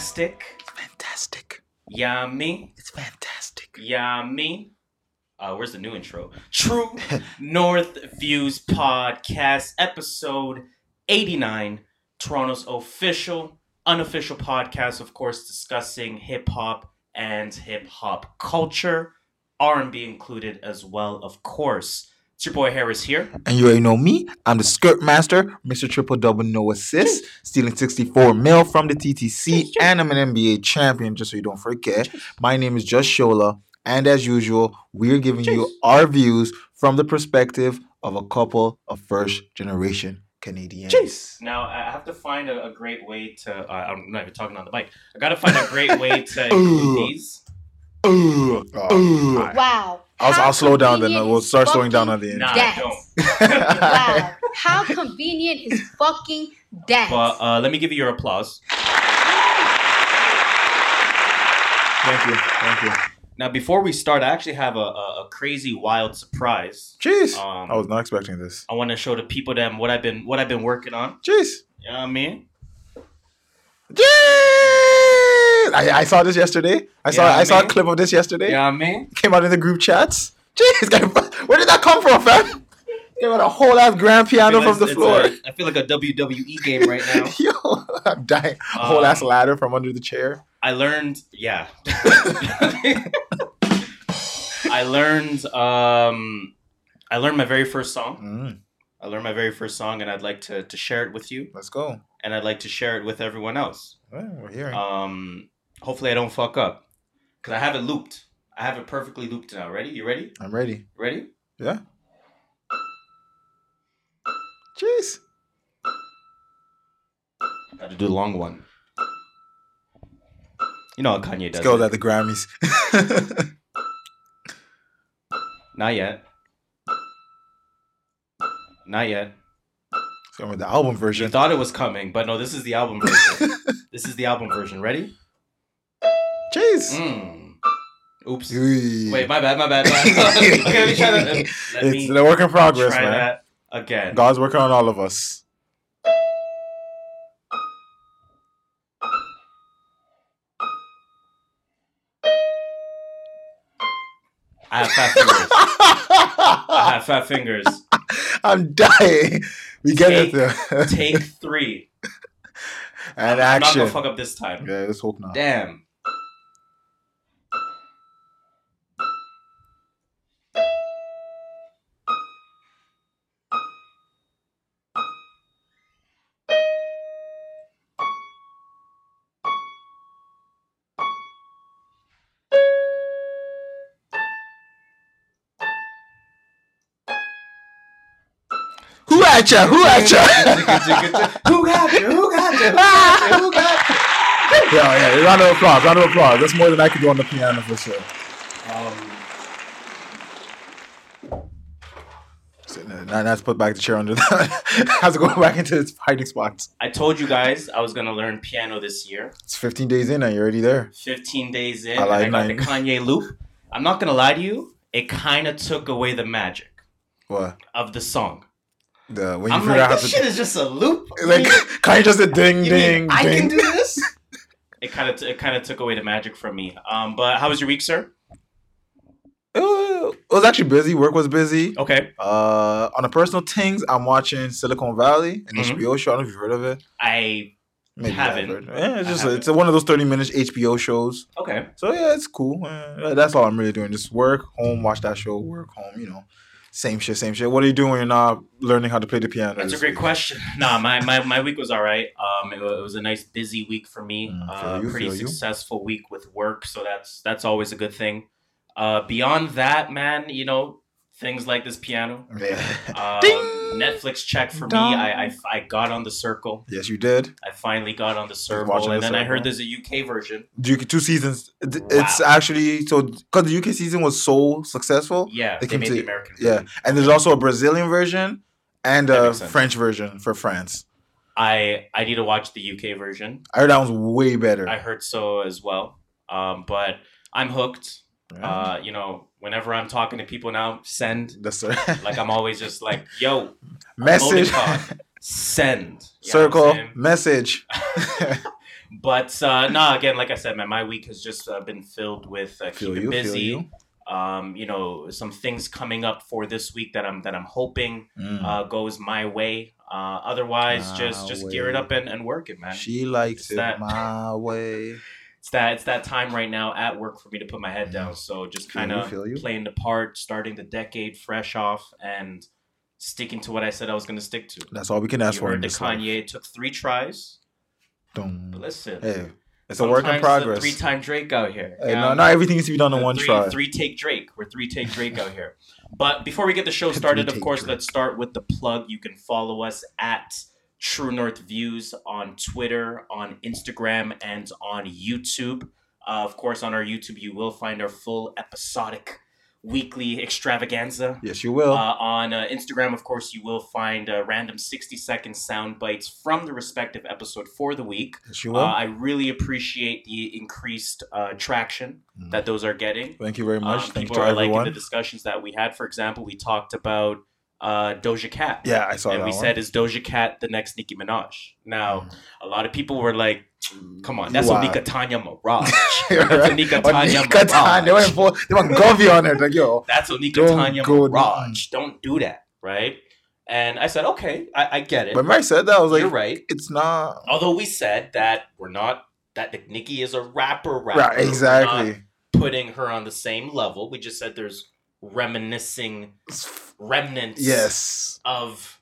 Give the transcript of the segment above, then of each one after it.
fantastic. Fantastic. Yummy. It's fantastic. Yummy. Uh, where's the new intro? True North Views Podcast, episode 89. Toronto's official, unofficial podcast, of course, discussing hip hop and hip hop culture, R&B included as well, of course. It's your boy Harris here. And you already know me. I'm the skirt master, Mr. Triple Double No Assist, stealing 64 mil from the TTC, and I'm an NBA champion, just so you don't forget. My name is Just Shola, and as usual, we're giving you our views from the perspective of a couple of first generation Canadians. Jeez. Now I have to find a, a great way to. Uh, I'm not even talking on the mic. I gotta find a great way to include these. Ugh. Oh, alright. Wow. I'll, I'll slow down then. We'll start slowing down fucking on the end. Nah, don't. Wow. How convenient is fucking that? But uh, let me give you your applause. Thank you. Thank you. Now, before we start, I actually have a, a, a crazy, wild surprise. Jeez. Um, I was not expecting this. I want to show the people them what I've been what I've been working on. Jeez. You know what I mean? Jeez. I, I saw this yesterday. I saw Yeah, I saw a clip of this yesterday. Yeah, know what I mean? Came out in the group chats. Jeez, where did that come from, fam? Came out a whole ass grand piano from the floor. a- I feel like a WWE game right now. Yo, I'm dying. A whole ass Um, ladder from under the chair. I learned, yeah. I learned, um, I learned my very first song. Mm, I learned my very first song, and I'd like to to share it with you, let's go. and I'd like to share it with everyone else. We're hearing. Um, hopefully, I don't fuck up, cause I have it looped. I have it perfectly looped now. Ready? You ready? I'm ready. Ready? Yeah. Jeez. Got to do the long one. You know how Kanye Let's does. go it. at the Grammys. Not yet. Not yet. Let's go with the album version. You thought it was coming, but no, this is the album version. this is the album version. Ready? Jeez. Mm. Oops. Wait, my bad, my bad. my bad. okay, let me try that. Let, it's me the work in progress, man. that again. God's working on all of us. I have fat fingers. I have fat fingers. I'm dying. We get it there. Take three. and I'm not gonna fuck up this time. Yeah, let's hope not. Damn. At ya? Who at ya? Who got you? Who got you? Who got you? Who got you? yeah, yeah. Round of applause. Round of applause. That's more than I could do on the piano for sure. Um, So, now now let's put back the chair under that. Has to go back into its hiding spots. I told you guys I was gonna learn piano this year. It's 15 days in and you're already there. 15 days in, I like and I got the. Kanye loop. I'm not gonna lie to you, it kind of took away the magic What? of the song. The when you I'm figure like, out how this to shit is just a loop. like kind of just a ding You ding mean I ding. can do this. it kind of t- it kind of took away the magic from me. Um, but how was your week, sir? Uh, it was actually busy. Work was busy. Okay, Uh, on the personal things, I'm watching Silicon Valley, an Mhm. HBO show. I don't know if you've heard of it. I Maybe Haven't. have. Yeah, it's just haven't. it's one of those 30 minutes HBO shows. okay. So yeah, it's cool. Uh, that's all I'm really doing. Just work, home, watch that show, work, home. You know, same shit, same shit. What are you doing when you're not learning how to play the piano? That's a great week? question. Nah, my, my, my week was all right. Um, it, it was a nice busy week for me. Mm, uh, you, pretty feel you. successful week with work, so that's that's always a good thing. Uh, beyond that, man, you know things like this piano. Ding! Netflix check for Dong. me. I, I I got on the circle. yes, you did. I finally got on the circle, and The then I heard there's a UK version. Duke two seasons. It's Wow. actually so because the UK season was so successful. Yeah, They they, came made to- the American. Yeah, version. and there's also a Brazilian version and a. French version for France. I I need to watch the UK version. I heard that one's way better. I heard so as well. Um, but I'm hooked. Yeah. Uh, you know, whenever I'm talking to people now, send. That's Like I'm always just like, yo, message, send. You know what I'm circle, message. But uh, no, again, like I said, man, my week has just uh, been filled with uh, keeping you, busy. you. Um, you know, some things coming up for this week that I'm that I'm hoping Mm. uh, goes my way. Uh, otherwise, just My just gear it up and, and work it, man. she likes It's it that- my way. It's that it's that time right now at work for me to put my head down. So just. Kind of playing the part, starting the decade fresh off, and sticking to what I said I was going to stick to. That's all we can ask You for in heard life. Kanye it took three tries. But listen, Hey, it's a work in progress. Three time Drake out here. Hey, no, not everything needs to be done in one three, try. Three take Drake. We're three take Drake out here. But before we get the show started, of course, Drake. let's start with the plug. You can follow us at True North Views on Twitter, on Instagram, and on YouTube. Uh, of course, on our YouTube, you will find our full episodic weekly extravaganza. Yes, you will. Uh, on uh, Instagram, of course, you will find uh, random 60 second sound bites from the respective episode for the week. yes, you Uh, will. I really appreciate the increased uh, traction Mm. that those are getting. Thank you very much. Um, Thanks people to are liking the discussions that we had. For example, we talked about uh, Doja Cat. yeah, I saw and that we one. said, is Doja Cat the next Nicki Minaj? Now, a lot of people were like, come on, that's Onika Tanya Maraj. Right? that's Onika Tanya Onika Tanya. They went Maraj. full. They went Govy on it. Like yo, That's Onika Don't Tanya go- Maraj. Don't do that, right? And I said, okay, I, I get it. but Mary said that I was like, You're right. it's not Although we said that we're not, that Nicki is a rapper rapper. right. We're not Exactly. putting her on the same level. We just said there's reminiscing remnants Yes. of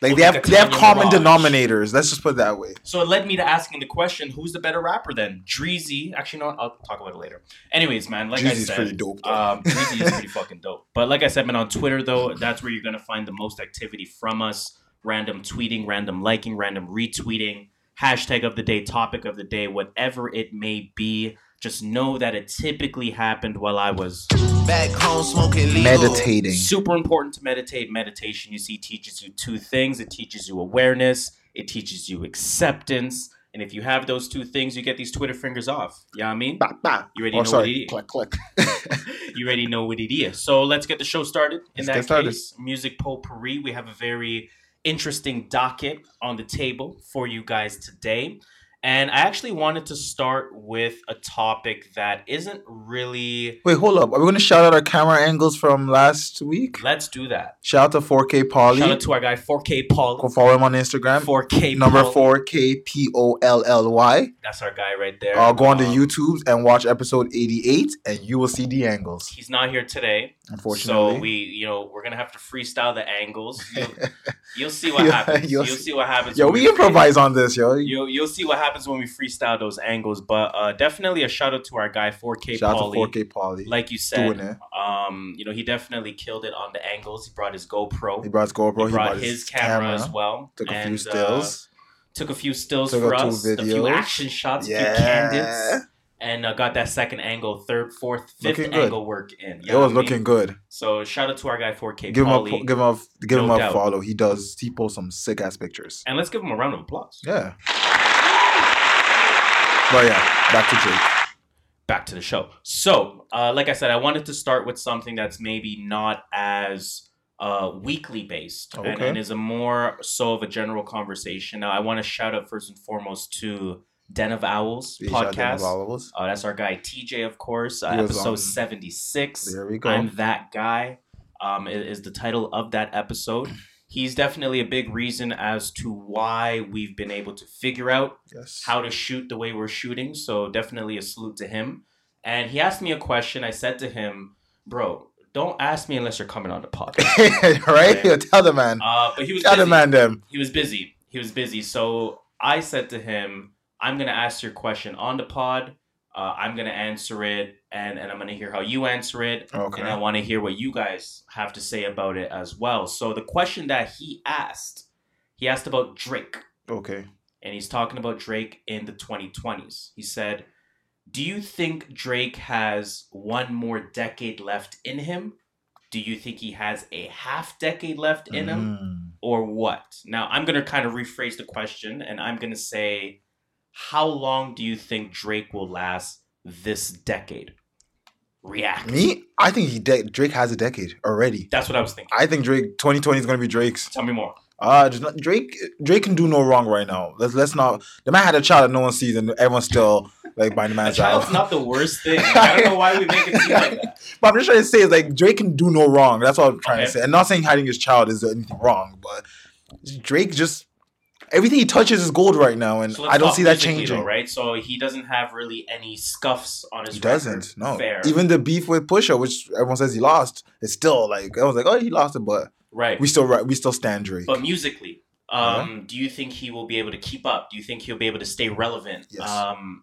Like they have they have common Maraj. denominators. Let's just put it that way. so it led me to asking the question who's the better rapper then dreezy actually no i'll talk about it later anyways man like i Jeezy's said pretty dope. though. um, Dreezy is pretty fucking dope. But like I said, man, on Twitter though, that's where you're gonna find the most activity from us. Random tweeting, random liking, random retweeting, hashtag of the day, topic of the day, whatever it may be. Just know that it typically happened while I was Back home smoking legal. Meditating. Super important to meditate. Meditation, you see, teaches you two things. It teaches you awareness. It teaches you acceptance. And if you have those two things, you get these Twitter fingers off. You know what I mean? Bah, bah. You already Oh, know sorry. what it Click, click. you already know what it is. So let's get the show started. In Let's that get started. case, music potpourri. We have a very interesting docket on the table for you guys today. And I actually wanted to start with a topic that isn't really. Wait, hold up. Are we going to shout out our camera angles from last week? Let's do that. Shout out to 4K Polly. Shout out to our guy 4K Paul. Go follow him on Instagram. 4K Number Paul. 4K P O L L Y. That's our guy right there. Uh, go on to Um, YouTube and watch episode 88, and you will see the angles. He's not here today, Unfortunately, so we, you know, we're gonna have to freestyle the angles. You'll, you'll see what happens. you'll You'll, see- see what happens. yo, we improvise on this, yo. You'll you'll see what happens when we freestyle those angles. But uh, definitely a shout out to our guy 4K Shout Polly. to 4K Polly. Like you said, um, you know he definitely killed it on the angles. He brought his GoPro. He brought his GoPro. He He brought his camera, as well. Took a few and, uh, stills. took a few stills Took for a few us. A few action shots. A few yeah. candids. And uh, got that second angle, third, fourth, fifth angle work in. You It was I mean? looking good. So shout out to our guy 4K Give him a give him a give him a doubt. follow. He does. He posts some sick ass pictures. and let's give him a round of applause. Yeah. But yeah, back to Jake. back to the show. So, uh, like I said, I wanted to start with something that's maybe not as uh, weekly based and, Okay. and is a more so of a general conversation. Now, I want to shout out first and foremost to Den of Owls Big shout out to podcast. Volables. Uh, that's our guy TJ, of course. Uh, episode on- seventy six. There we go. I'm that guy. Um, is the title of that episode. He's definitely a big reason as to why we've been able to figure out yes. how to shoot the way we're shooting. So definitely a salute to him. And he asked me a question. I said to him, "Bro, don't ask me unless you're coming on the podcast." right? Okay. Tell the man. Uh, but he was Tell the busy. man them. He was busy. He was busy. So I said to him, "I'm gonna ask your question on the pod. Uh, I'm gonna answer it, and and I'm gonna hear how you answer it, Okay. and I want to hear what you guys have to say about it as well." So the question that he asked, he asked about Drake. Okay. and he's talking about Drake in the 2020s. He said, Do you think Drake has one more decade left in him? Do you think he has a half decade left in him? Mm. Or what? Now, I'm going to kind of rephrase the question and I'm going to say, How long do you think Drake will last this decade? React. Me? I think he de- Drake has a decade already. That's what I was thinking. I think Drake 2020 is gonna be Drake's. Tell me more. Uh not- Drake Drake can do no wrong right now. Let's let's not the man had a child that no one sees and everyone's still like by the man's child's out. not the worst thing. I don't know why we make it seem like that. But I'm just trying to say is like Drake can do no wrong. That's what I'm trying Okay. to say. And not saying hiding his child is anything wrong, but Drake just everything he touches is gold right now, and So I don't see that changing. though, right? So he doesn't have really any scuffs on his He record. doesn't. No. Fair. Even the beef with Pusha, which everyone says he lost, it's still like I was like, oh, he lost it, but right. we still ri- we still stand Drake. But musically, um, do you think he will be able to keep up? Do you think he'll be able to stay relevant? Yes. Um,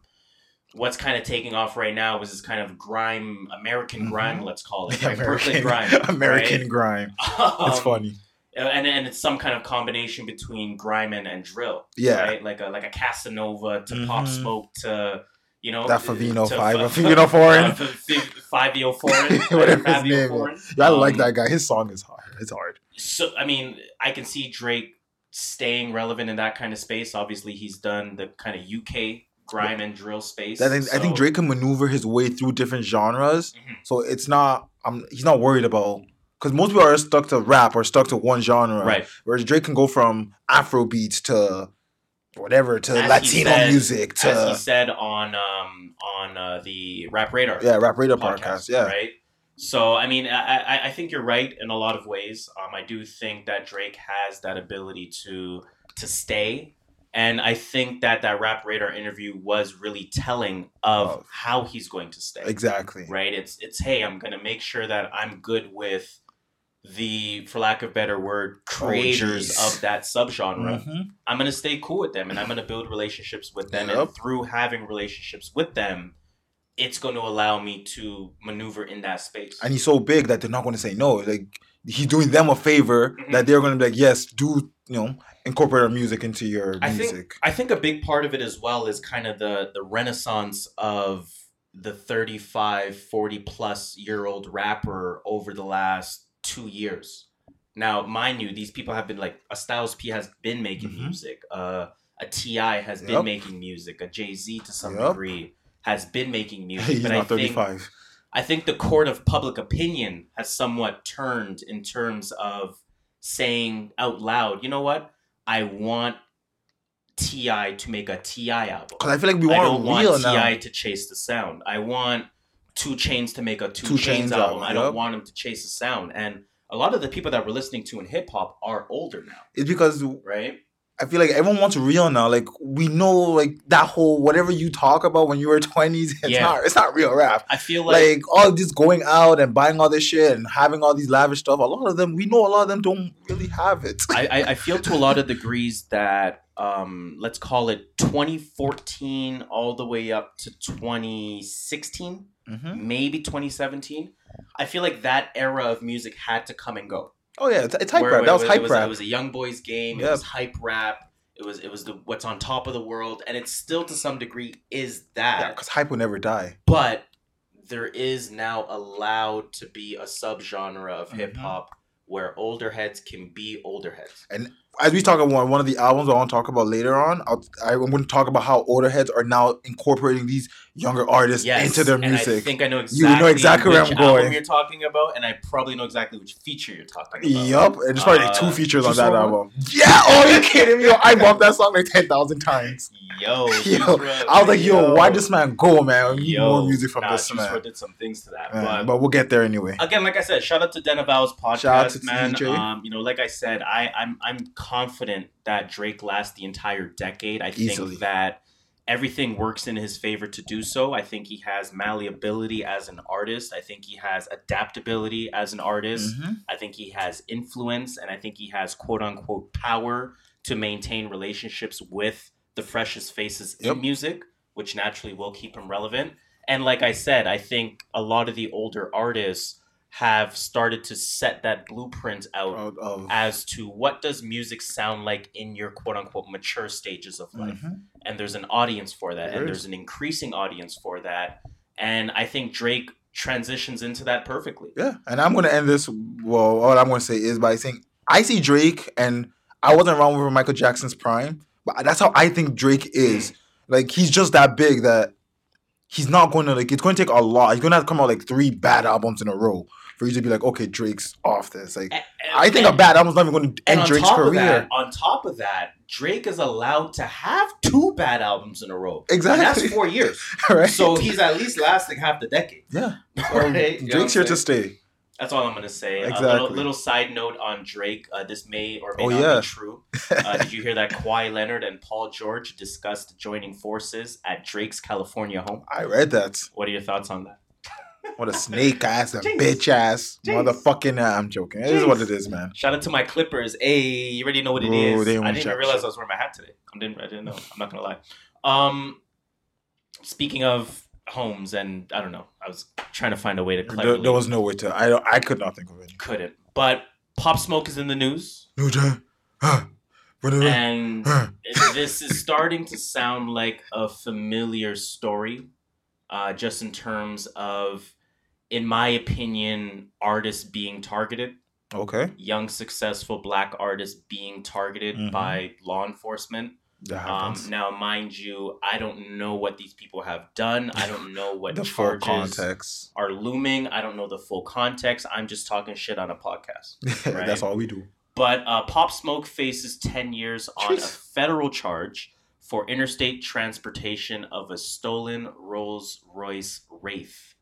what's kind of taking off right now is this kind of grime, American Mhm. grime, let's call it, Yeah, right? Brooklyn grime, American right? grime. Um, It's funny. And and it's some kind of combination between grime and, and drill, Yeah. right? Like a like a Casanova to Pop Mhm. Smoke to you know That Favino to five, Fa- Favino foreign. uh, F- F- Fabio Foreign, Whatever his Fabio name is. Yeah, I like Um, that guy. His song is hard. It's hard. so I mean, I can see Drake staying relevant in that kind of space. Obviously, he's done the kind of UK grime and drill space. I think I think Drake can maneuver his way through different genres, Mhm. so it's not. Um, he's not worried about because most people are stuck to rap or stuck to one genre, right? Whereas Drake can go from Afro beats to whatever to As Latino said- music As he said on um on uh, the Rap Radar yeah, Rap Radar podcast, podcast. Yeah, right. So I mean, I, I I think you're right in a lot of ways. Um, I do think that Drake has that ability to to stay. And I think that that Rap Radar interview was really telling of Of. how he's going to stay. exactly. right? It's it's hey, I'm gonna make sure that I'm good with the, for lack of better word, creators jeez. of that subgenre. Mhm. I'm gonna stay cool with them, and I'm gonna build relationships with them, Yep. and through having relationships with them, it's going to allow me to maneuver in that space. And he's so big that they're not going to say no. Like he's doing them a favor Mhm. that they're going to be like, yes, do you know incorporate our music into your I music. think I think a big part of it as well is kind of the the renaissance of the 35 40 plus year old rapper over the last 2 years. Now, mind you, these people have been like a Styles P has been making Mhm. music. Uh a TI has been making music. A Jay-Z to some Yep. degree has been making music. he's but not I think 35. I think the court of public opinion has somewhat turned in terms of saying out loud, you know what? I want Ti to make a Ti album. Because I feel like we I want don't real want Ti now. to chase the sound. I want Two Chainz to make a Two, Two Chains, Chainz album. I don't want him to chase the sound. And a lot of the people that we're listening to in hip hop are older now, It's because right? I feel like everyone wants real now. Like we know, like that whole whatever you talk about when you were twenties, it's Yeah. not it's not real rap. I feel like, Like, all this going out and buying all this shit and having all these lavish stuff. A lot of them, we know a lot of them don't really have it. I, I, I feel to a lot of degrees that um, let's call it 2014 all the way up to 2016, Mhm. maybe 2017. I feel like that era of music had to come and go. Oh yeah, it's, it's hype Where rap. That was it hype was, rap. It was a young boys game. It was hype rap. It was it was the what's on top of the world, and it still to some degree is that. yeah, because hype will never die. but there is now allowed to be a subgenre of Mhm. hip hop where older heads can be older heads. As we talk about one of the albums I want to talk about later on, I'll, I'm going to talk about how older heads are now incorporating these younger artists Yes, into their music. and I think I know You exactly. know exactly where which I'm going. Album you're talking about, and I probably know exactly which feature you're talking about. Yup, and there's probably like two Uh, features on that WRLD? album. Yeah, oh, you kidding me? Yo, I bumped that song like ten thousand times. Yo, Yo, Juice I was like, yo, why this man go, man? We need Yo, more music from nah, this Juice man. Did some things to that, Man, but but we'll get there anyway. again, like I said, shout out to Denaval's podcast, Shout out to man. Um, you know, like I said, I, I'm I'm confident that Drake lasts the entire decade. I Easily. think that everything works in his favor to do so. I think he has malleability as an artist. I think he has adaptability as an artist. Mhm. I think he has influence, and I think he has quote unquote power to maintain relationships with the freshest faces Yep. in music, which naturally will keep him relevant. And like I said, I think a lot of the older artists have started to set that blueprint out as to what does music sound like in your quote unquote mature stages of life Mhm. and there's an audience for that There and is. there's an increasing audience for that and i think drake transitions into that perfectly Yeah, and I'm gonna end this. Well, what I'm gonna say is by saying I see Drake, and I wasn't around with Michael Jackson's prime, but that's how I think Drake is. Like he's just that big that he's not going to like. It's going to take a lot. He's going to have to come out like three bad albums in a row for you to be like, okay, Drake's off this. Like, And- I think a and- bad album's not even going to end Drake's career. that, on top of that, Drake is allowed to have two bad albums in a row. Exactly. And that's four years. right? So he's at least lasting half the decade. yeah, Right? What Drake's here to stay. That's all I'm gonna say. A Exactly. little, little side note on Drake. Uh, this may or may Oh, not yeah. be true. Uh, did you hear that Kawhi Leonard and Paul George discussed joining forces at Drake's California home? I read that. What are your thoughts on that? What a snake ass and Jinx. bitch ass Jinx. motherfucking. Nah, I'm joking. It is Jinx. what it is, man. Shout out to my Clippers. Hey, you already know what it Bro, is. I didn't even realize. I was wearing my hat today. I didn't. I didn't know. I'm not gonna lie. Um, speaking of homes, and I don't know. I was trying to find a way to There, there was no way to. I. I could not think of it. couldn't. But Pop Smoke is in the news, No time. Huh. Whatever. and this is starting to sound like a familiar story, uh, just in terms of, in my opinion, artists being targeted. Okay. young successful black artists being targeted Mhm. by law enforcement um, now mind you i don't know what these people have done i don't know what the full charges context. are looming i don't know the full context i'm just talking shit on a podcast Right. That's all we do. but uh, pop smoke faces 10 years on a federal charge for interstate transportation of a stolen rolls royce wraith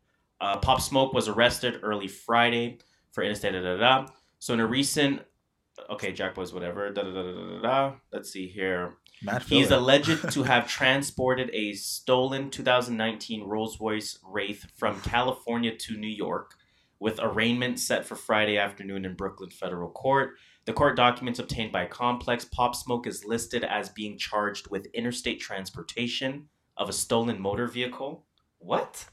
uh, pop smoke was arrested early friday for interstate da, da, da, so in a recent okay jack boys whatever da, da, da, da, da, da, let's see here Matt He's Filler. alleged to have transported a stolen 2019 Rolls Royce Wraith from California to New York, with arraignment set for Friday afternoon in Brooklyn federal court. The court documents obtained by Complex Pop Smoke is listed as being charged with interstate transportation of a stolen motor vehicle. What?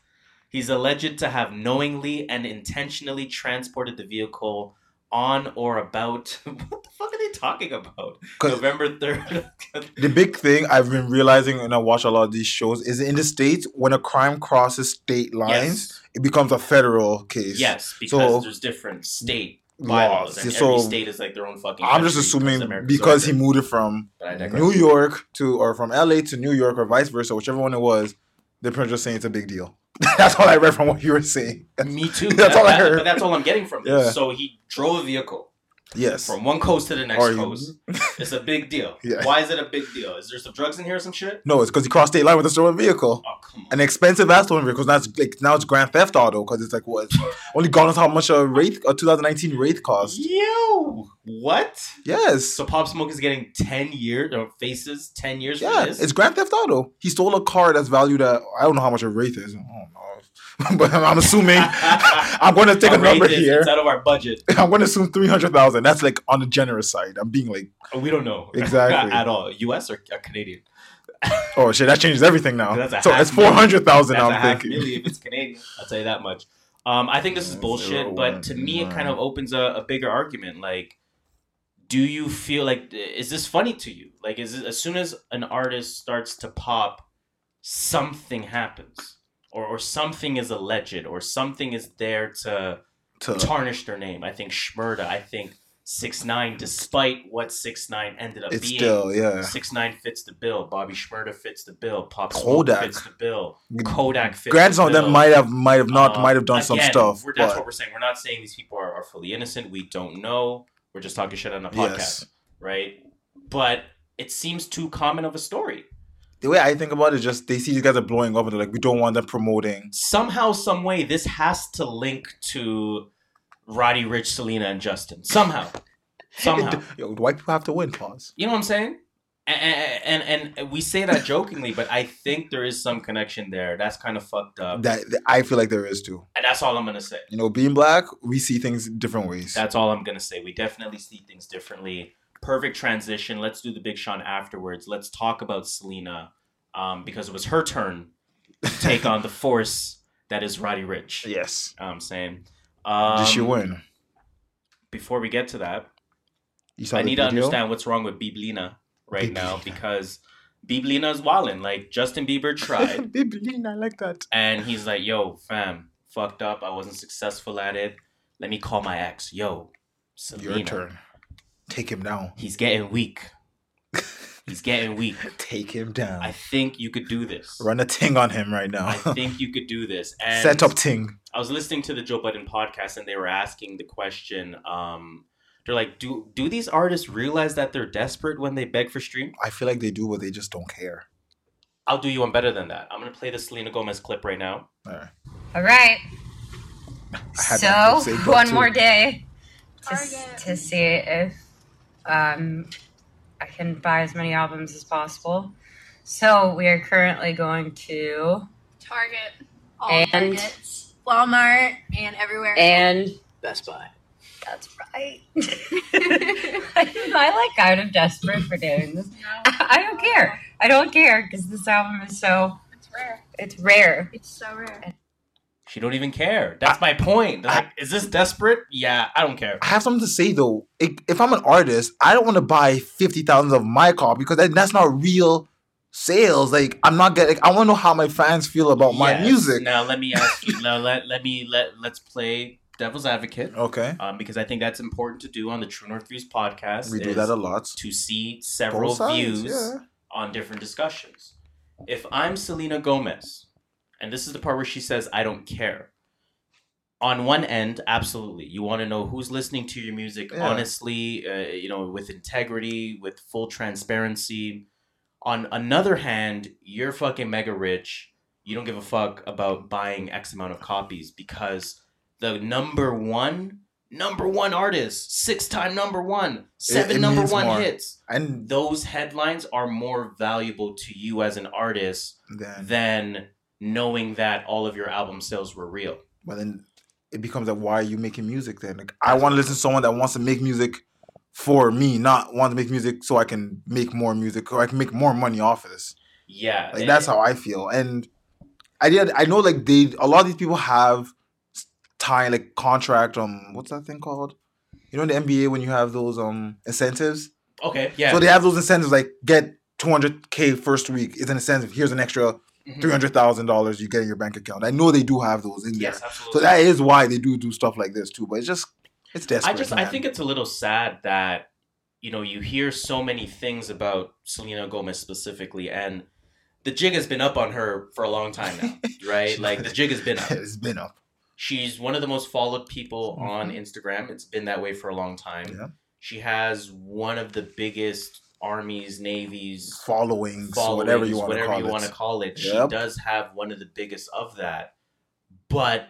He's alleged to have knowingly and intentionally transported the vehicle on or about. What the fuck are they talking about? November 3rd. the big thing I've been realizing when I watch a lot of these shows is in the states when a crime crosses state lines, Yes. it becomes a federal case. Yes, because So- there's different state Laws. and So every state is like their own fucking. I'm just assuming America's because he moved it from But I digress. New York to or from LA to New York or vice versa, whichever one it was, they're pretty just saying it's a big deal. That's all I read from what you were saying. Me too. That's That- all I that- heard. But that's all I'm getting from Yeah. this. So he drove a vehicle Yes. from one coast to the next Or he- coast. It's a big deal. Yeah. Why is it a big deal? Is there some drugs in here or some shit? No, it's because he crossed state line with a stolen vehicle. Oh come on. An expensive ass stolen vehicle. Now it's like now it's grand theft auto because it's like what only God knows how much a Wraith a 2019 Wraith cost. Yo, what? Yes. So Pop Smoke is getting ten years or uh, faces ten years for Yeah, it's Grand Theft Auto. He stole a car that's valued at I don't know how much a Wraith is. I don't know, but I'm assuming I'm going to take a number is- here. It's out of our budget. I'm going to assume three hundred thousand. That's like on the generous side. I'm being like, We don't know Exactly. at all. U.S. or, or Canadian? oh shit, that changes everything now. That's a So it's four hundred thousand. A I'm half thinking. million if it's Canadian. I'll tell you that much. Um, I think this is bullshit, zero but one to me, it kind of opens a, a bigger argument. Like, do you feel like is this funny to you? Like, is it as soon as an artist starts to pop, something happens, or or something is alleged, or something is there to To- tarnish their name? I think Schmurda. I think six nine, despite what six nine ended up it's being. still yeah. Six nine fits the bill. Bobby Schmurda fits the bill. Pop Kodak. fits the bill. Kodak fits Granted, the of bill. them might have might have not Uh, might have done some again, stuff, We're, that's but what we're saying. We're not saying these people are, are fully innocent. We don't know. We're just talking shit on the podcast, yes. right? But it seems too common of a story. The way I think about it is just they see these guys are blowing up and they're like, we don't want them promoting. Somehow, some way, this has to link to Roddy Ricch, Selena, and Justin. Somehow, somehow. Yo, white people have to win, pause. You know what I'm saying? And, and and we say that jokingly, but I think there is some connection there. That's kind of fucked up, That I feel like there is too. and that's all I'm gonna say. You know, being black, we see things different ways. That's all I'm gonna say. We definitely see things differently. Perfect transition. Let's do the Big Sean afterwards. Let's talk about Selena, um, because it was her turn to take on the force that is Roddy Ricch. yes. You know I'm saying. Um, Did she win? Before we get to that, I need to understand what's wrong with Biblina right now because Biblina is wilding. Like Justin Bieber tried. Biblina, I like that. And he's like, yo, fam, fucked up. I wasn't successful at it. Let me call my ex. Yo, Selena. Your turn. Take him down. He's getting weak. He's getting weak. Take him down. I think you could do this. Run a ting on him right now. I think you could do this. And Set up ting. I was listening to the Joe Budden podcast and they were asking the question. Um, they're like, do do these artists realize that they're desperate when they beg for stream? I feel like they do, but they just don't care. I'll do you one better than that. I'm gonna play the Selena Gomez clip right now. All right. All right. I had that So to say, but one too. more day to, s- Target. to see if um, I can buy as many albums as possible. So we are currently going to Target, all And- Targets, Walmart, and everywhere. and Best Buy. that's right. Am I like kind of desperate for doing this? I don't care. I don't care because this album is so It's rare. it's rare. It's so rare. She don't even care. That's my point. Like, is this desperate? Yeah, I don't care. I have something to say though. If, I'm an artist, I don't want to buy fifty thousand of my car because that, that's not real sales. Like I'm not getting. I want to know how my fans feel about my music. Now let me ask you. Now let let me let let's play devil's advocate. Okay, Um, because I think that's important to do on the True North Views podcast. we do that a lot. to see several sides, views yeah. on different discussions. If I'm Selena Gomez, and this is the part where she says, I don't care. On one end, absolutely. You want to know who's listening to your music Yeah. honestly, uh, you know, with integrity, with full transparency. On another hand, you're fucking mega rich. You don't give a fuck about buying X amount of copies because the number one, number one artist, six time number one, seven it number one more. hits And those headlines are more valuable to you as an artist then, than knowing that all of your album sales were real. but then it becomes like, why are you making music then? Like I want to listen to someone that wants to make music for me, not want to make music so I can make more music or I can make more money off of this. Yeah, Like that's how I feel. And I did. I know like they a lot of these people have time like contract. Um, what's that thing called? You know, in the NBA when you have those um incentives. Okay, yeah. So they have those incentives like get 200k first week is an incentive. Here's an extra hundred thousand dollars you get in your bank account. I know they do have those in there. Yes, absolutely. So that is why they do do stuff like this too. But it's just it's desperate. I just I think it's a little sad that you know you hear so many things about Selena Gomez specifically, and the jig has been up on her for a long time now, right? like the jig has been up. it's been up. She's one of the most followed people on Mhm. Instagram. It's been that way for a long time. Yeah. She has one of the biggest armies, navies, Followings, followings, whatever you want to call you it. want to call it. She Yep. does have one of the biggest of that, but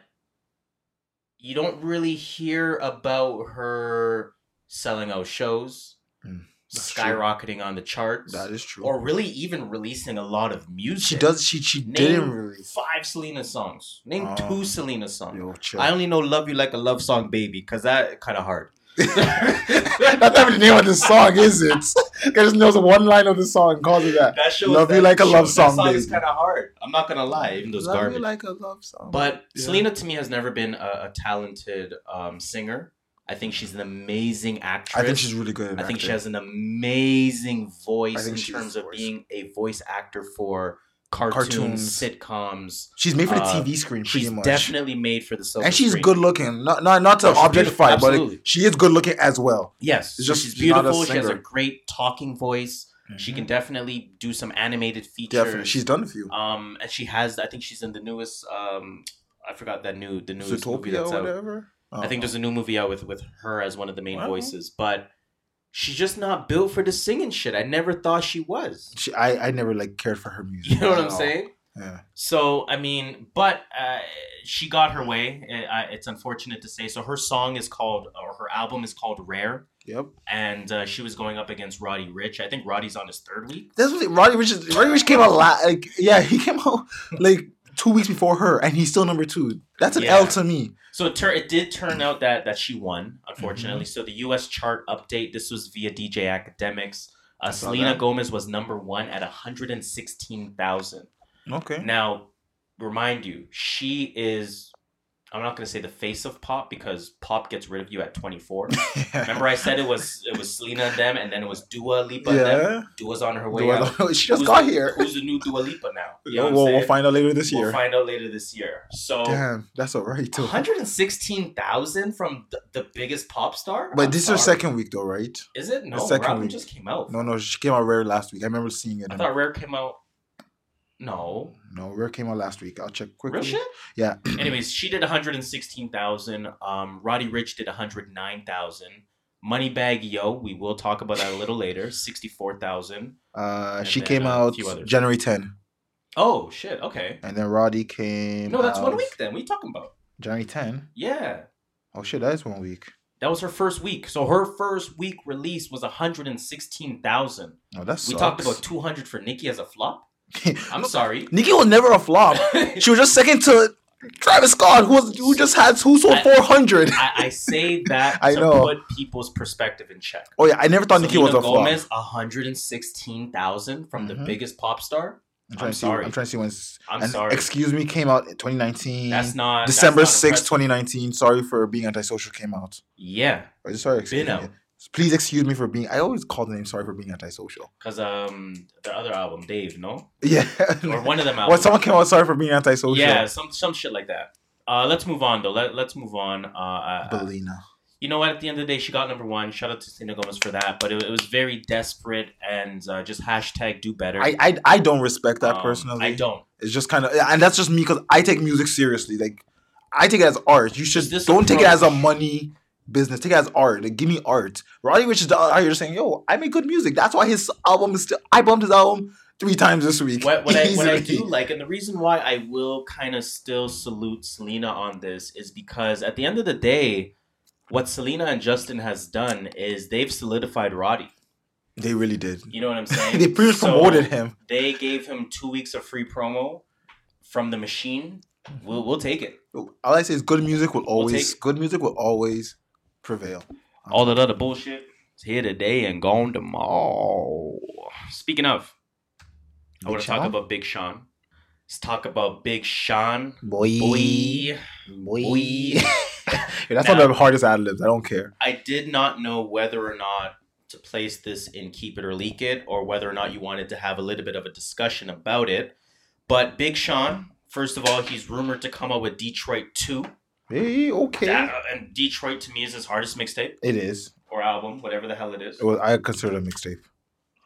you don't really hear about her selling out shows, Mm, that's true. skyrocketing on the charts, That is true. or really even releasing a lot of music. she does. She she Name didn't release. five Selena songs. Name Oh. two Selena songs. Yo. I only know "Love You Like a Love Song, Baby" because that kind of hard. That's not even the name of the song, is it? I just knows one line of the song and calls it that. That shows Love You Like a Love Song, That song is kind of hard. I'm not gonna lie, even though it's Love you like a love song. But Yeah. Selena to me has never been a, a talented um, singer. I think she's an amazing actress. I think she's really good. At I think she has an amazing voice in terms of voice. being a voice actor for cartoons, Cartoons. sitcoms. She's made for the uh, TV screen pretty She's much. definitely made for the silver and she's screen. good looking. Not not not to No, objectify, but like, she is good looking as well. Yes, It's just she's she's beautiful. She has a great talking voice. She can definitely do some animated features. Mm-hmm. Definitely, she's done a few. Um, and she has. I think she's in the newest. Um, I forgot that new the newest movie that's out. whatever. I think there's a new movie out with with her as one of the main Wow. voices, but she's just not built for the singing shit. I never thought she was. She, I I never like cared for her music. You know what I'm all. saying? Yeah. So I mean, but uh, she got her way. Uh, I- it's unfortunate to say. So her song is called, or her album is called Rare, Yep. and uh, she was going up against Roddy Ricch. I think Roddy's on his third week. That's what Roddy Ricch. is- Roddy Ricch came out la- like yeah, he came out like two weeks before her, and he's still number two. That's an Yeah. L to me. So it, tur- it did turn out that that she won, unfortunately. Mm-hmm. So the U.S. chart update. This was via DJ Akademiks. Uh, Selena that. Gomez was number one at 116,000. Okay. Now, remind you, she is I'm not gonna say the face of pop because pop gets rid of you at 24. Remember, I said it was it was Selena and them, and then it was Dua Lipa. And them. yeah. Dua's on her way I out. she just Who's got the- here. Who's the new Dua Lipa now? You know Well, we'll find out later this year. We'll find out later this year. So. Damn, that's alright too. 116,000 from the, the biggest pop star? But I'm this is her second week though, right? Is it? No, the second Robin week. just came out. No, no, she came out rare last week. I remember seeing it. I thought Rare came out. No. no, rare came out last week. I'll check quickly. Real shit? Yeah. Anyways, she did 116,000. Um, Roddy Ricch did 109,000. Moneybagg Yo, we will talk about that a little later. 64,000. Uh, she then, came uh, out. January 10, Oh, shit. Okay. and then Roddy came. No, that's one week then. What are you talking about? January 10. Yeah. Oh shit, that is one week. That was her first week. So her first week release was 116,000. Oh, that's We talked about 200 for Nicki as a flop. I'm sorry. Nicki was never a flop. she was just second to Travis Scott, who was who just had who sold I- 400. I, I say that I to know. put people's perspective in check. oh yeah, I never thought Nicki was Selena a flop. Gomez, 116,000 from the Mhm. biggest pop star. I'm trying I'm to see. sorry. I'm trying to see when. I'm and sorry. Excuse me came out in 2019. That's not that's December not 6th, impressive. 2019. Sorry for being antisocial came out. Yeah, Sorry, excuse Been me. out. Please excuse me for being. I always call the name sorry for being antisocial. because um the other album, Dave, no, Yeah. or one of them albums. someone came out sorry for being antisocial. yeah, some some shit like that. Uh, let's move on though. Let let's move on. Uh, uh, uh, Belina. you know what? At the end of the day, she got number one. Shout out to Selena Gomez for that. But it, it was very desperate and uh, just hashtag do better. I, I I don't respect that Um, personally. I don't. It's just kind of, and that's just me because I take music seriously. Like, I take it as art. You should don't take it as a money business. Take it as art. Like, give me art. Roddy Ricch is out here saying, "Yo, I make good music." That's why his album is still. I bumped his album three times this week. What, what, I, what I do like, and the reason why I will kind of still salute Selena on this is because at the end of the day, what Selena and Justin has done is they've solidified Roddy. They really did. You know what I'm saying? they So, promoted him. They gave him two weeks of free promo from the machine. We'll we'll take it. All I say is good music will always take- good music will always prevail. Uh-huh. All that other bullshit is here today and gone tomorrow. Speaking of, I want to talk about Big Sean. Let's talk about Big Sean. boy, Boy. boy. Boy. Yeah, that's Now- one of the hardest ad libs. I don't care. I did not know whether or not to place this in Keep It or Leak It, or whether or not you wanted to have a little bit of a discussion about it. But Big Sean, first of all, he's rumored to come out with Detroit 2. Hey, okay. That- and Detroit to me is his hardest mixtape It is. or album, whatever the hell it is. Was, I consider it a mixtape.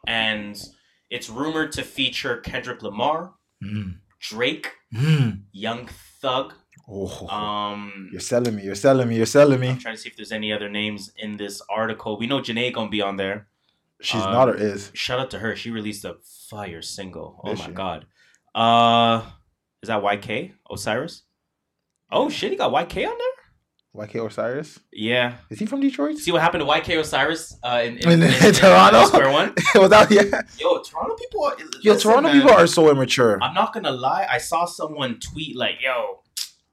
And it's rumored to feature Kendrick Lamar, Mm. Drake, Mm. Young Thug. Oh, Um, you're selling me. You're selling me. You're selling me. I'm trying to see if there's any other names in this article. We know Jhené gonna be on there. She's Um, not or is. Shout out to her. She released a fire single. Oh Is my she? god. Uh is that YK? Osiris? Oh shit, he got YK on there? YK Osiris. Yeah. Is he from Detroit? See what happened to YK Osiris uh, in, In- in Toronto? Square One? that yeah? Yo, Toronto people are Yo, listen, Toronto man, people are so immature. I'm not gonna lie, I saw someone tweet like, yo,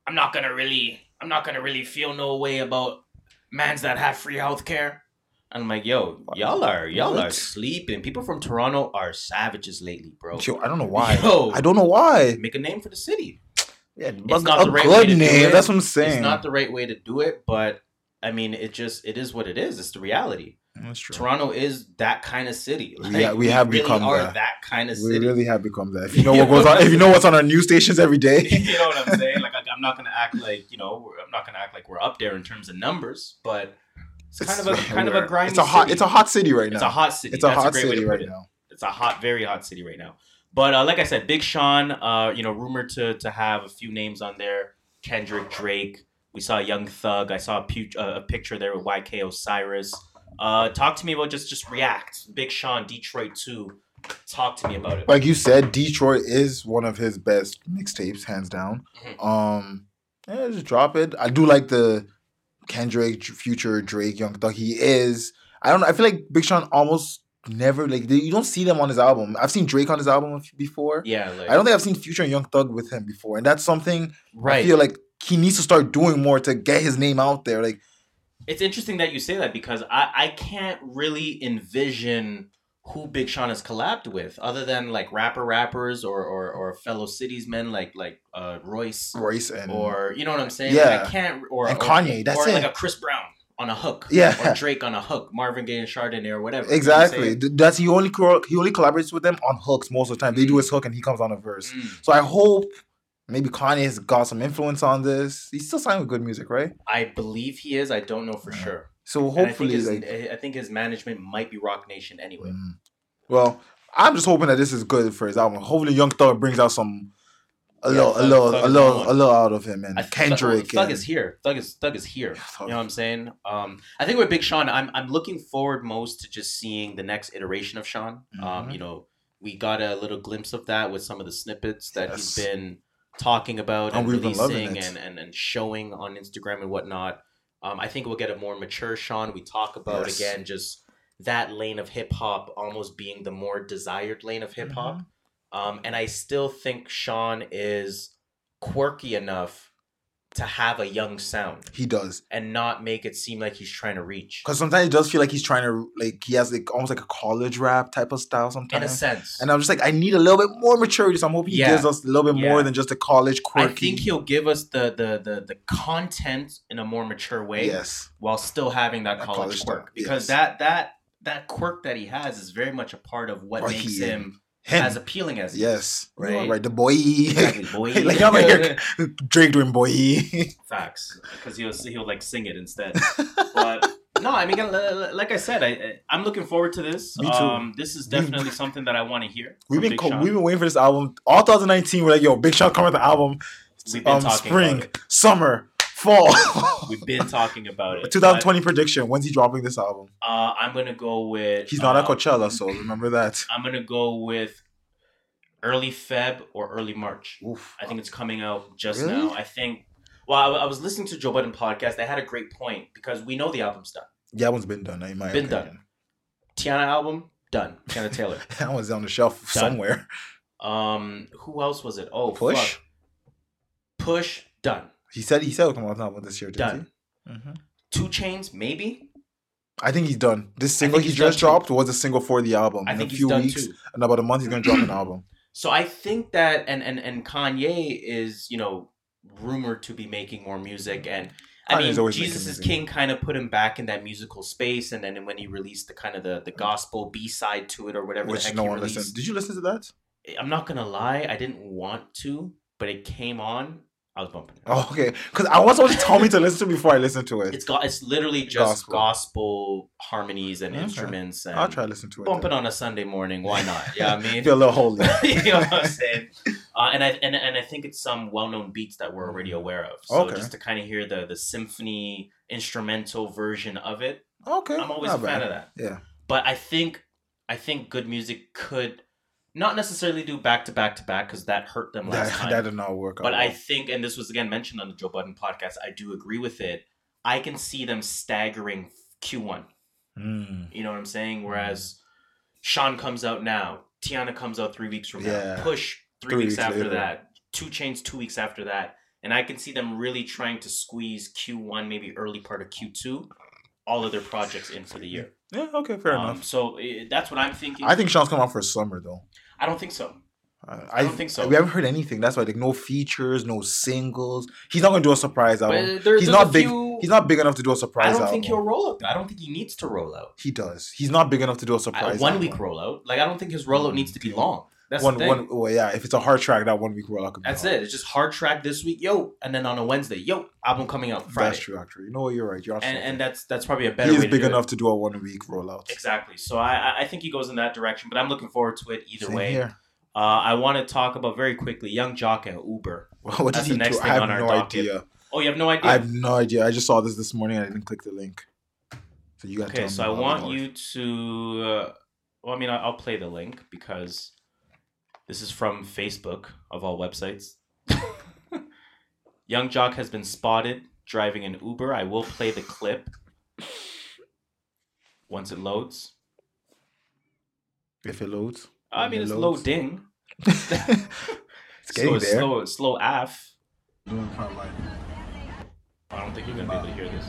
I'm not gonna really I'm not gonna really feel no way about mans that have free healthcare. And I'm like, yo, y'all are y'all are sleeping. People from Toronto are savages lately, bro. Yo, I don't know why. Yo. I don't know why. Make a name for the city. Yeah, It's not a the right way good to do name. it. That's what I'm saying. It's not the right way to do it, but I mean, it just it is what it is. It's the reality. Mm, that's true. Toronto is that kind of city. Yeah, we have really become are that. kind of city. we really have become that. If you know what goes on, if you know what's on our news stations every day. you know what I'm saying? Like, I- I'm not gonna act like you know, I'm not gonna act like we're up there in terms of numbers, but it's kind of a kind of a we're- It's a hot. city. It's a hot city right now. It's a hot city. It's a That's hot way city to right it. now. It's a hot, very hot city right now. But uh, like I said, Big Sean, uh, you know, rumored to to have a few names on there: Kendrick, Drake. We saw Young Thug. I saw a, pu- uh, a picture there with YK Osiris. Uh, talk to me about just just react. Big Sean, Detroit two. Talk to me about it. Like you said, Detroit is one of his best mixtapes, hands down. Mhm. Um, yeah, just drop it. I do like the Kendrick, Future, Drake, Young Thug. He is. I don't. I feel like Big Sean almost never like you don't see them on his album. I've seen Drake on his album before. Yeah, like, I don't think I've seen Future and Young Thug with him before, and that's something right. I feel like he needs to start doing more to get his name out there. Like, it's interesting that you say that because I, I can't really envision who Big Sean has collabed with, other than like rapper rappers or or, or fellow cities men like like uh, Royce Royce and or you know what I'm saying? Yeah. I can't or And or- Kanye, that's or like a Chris Brown on a hook, Yeah. or Drake on a hook, Marvin Gaye and Chardonnay or whatever. you know exactly. That's he only he only collaborates with them on hooks most of the time. They do his hook and he comes on a verse. Mm. So I hope maybe Kanye has got some influence on this. He's still signing with good music, right? I believe he is. I don't know for Yeah. sure. So And I think hopefully, his, like, I think his management might be Roc Nation anyway. Mm. Well, I'm just hoping that this is good for his album. Hopefully, Young Thug brings out some a Yeah, little, a Thug- little, a little, a little out of him and I- Kendrick. Thug and- is here. Thug is Thug is here. Thug- You know what I'm saying? Um, I think with Big Sean, I'm I'm looking forward most to just seeing the next iteration of Sean. Um, Mhm. you know, we got a little glimpse of that with some of the snippets that he's been talking about And and, loving releasing and, and and showing on Instagram and whatnot. Um, I think we'll get a more mature Sean. We talk about Yes. again just that lane of hip hop almost being the more desired lane of hip hop. Mm-hmm. Um, and I still think Sean is quirky enough to have a young sound He does and not make it seem like he's trying to reach. because sometimes it does feel like he's trying to like he has like almost like a college rap type of style sometimes. In a sense. And I'm just like, I need a little bit more maturity. So I'm hoping he gives us a little bit more than just a college quirky. I think he'll give us the, the the the content in a more mature way yes, while still having that, That college, college quirk. style, Because yes. that that that quirk that he has is very much a part of what Oh, makes him, him. as appealing as he is. yes, right? right. The boy, Exactly, boy. like I'm here, Drake doing boy. Facts, because he'll he'll like sing it instead. But no, I mean, li- li- like I said, I I'm looking forward to this. Me too. Um, this is We- definitely something that I want to hear. We've been co- we've been waiting for this album all 2019. We're like, yo, Big Sean coming with the album. We've been Um, talking spring, summer, fall. We've been talking about it. 2020 prediction. When's he dropping this album? Uh, I'm gonna go with. He's not at uh, Coachella, so remember that. I'm gonna go with early Feb or early March. Oof. I think it's coming out just Really? now. I think. Well, I, I was listening to Joe Budden podcast. They had a great point because we know the album's done. Yeah, that one's been done. In my Been opinion. Teyana album done. Teyana Taylor. that one's on the shelf Done. somewhere. Um, who else was it? Oh, Push. fuck. Push done. He said he said he'll come out with an album this year. Didn't Done. He? Mhm. Two Chainz maybe. I think he's done. This single he just dropped was a single for the album. I in think a he's few done weeks, too. in about a month, he's gonna drop an album. So I think that and and and Kanye is you know rumored to be making more music and. I Kanye's mean, Jesus is. King kind of put him back in that musical space, and then when he released the kind of the, the gospel B side to it or whatever the Which heck no one released, listened. Did you listen to that? I'm not gonna lie, I didn't want to, but it came on. I was bumping it. Oh, okay. Because I want someone to tell me to listen to before I listen to it. It's got it's literally just Gospel. gospel, harmonies and Okay. instruments and I'll try to listen to it. bump it on a Sunday morning. Why not? Yeah, I mean, Feel a little holy. you know what I'm saying? Uh, and I and, and I think it's some well known beats that we're already aware of. So Okay. just to kind of hear the the symphony instrumental version of it, Okay. I'm always not a fan bad. of that. Yeah. But I think I think good music could not necessarily do back to back to back because that hurt them last That, time. that did not work out. but I well. think, and this was again mentioned on the Joe Budden podcast, I do agree with it. I can see them staggering Q1. Mm. You know what I'm saying? Whereas Sean comes out now, Teyana comes out three weeks from Yeah. now, Push three, Three weeks, weeks after later. that, Two Chainz two weeks after that, and I can see them really trying to squeeze Q1, maybe early part of Q2, all of their projects in for the year. Yeah. Okay. Fair Um, enough. So eh, that's what I'm thinking. I think Sean's coming out for summer though. I don't think so. I, I don't think so. We haven't heard anything. That's why like no features, no singles. He's not gonna do a surprise album. There, he's not a big. few- He's not big enough to do a surprise I don't album. think he'll roll out. I don't think he needs to roll out. He does. He's not big enough to do a A surprise. one album. week rollout. Like I don't think his rollout mm, needs to be long. That's one, the one, well, yeah. If it's a hard track, that one week rollout could. That's hard. it. It's just hard track this week, yo, and then on a Wednesday, yo, album coming out Friday. That's true. Actually, you know what? You're right. You're and and that's that's probably a better He's big enough It. to do a one week rollout. Exactly. So I I- think he goes in that direction, but I'm looking forward to it either Same way. here. Uh, I want to talk about very quickly Yung Joc and Uber. What That's did the he next do? thing I have on our no docket. idea. Oh, you have no idea. I have no idea. I just saw this this morning I didn't click the link. So you got okay, so I want you to. Uh, well, I mean, I'll play the link because this is from Facebook of all websites. Yung Joc has been spotted driving an Uber. I will play the clip once it loads. if it loads. I mean, it it's loads. loading. it's getting slow, there. slow, slow F. Doing kind of I don't think you're gonna be able to hear this.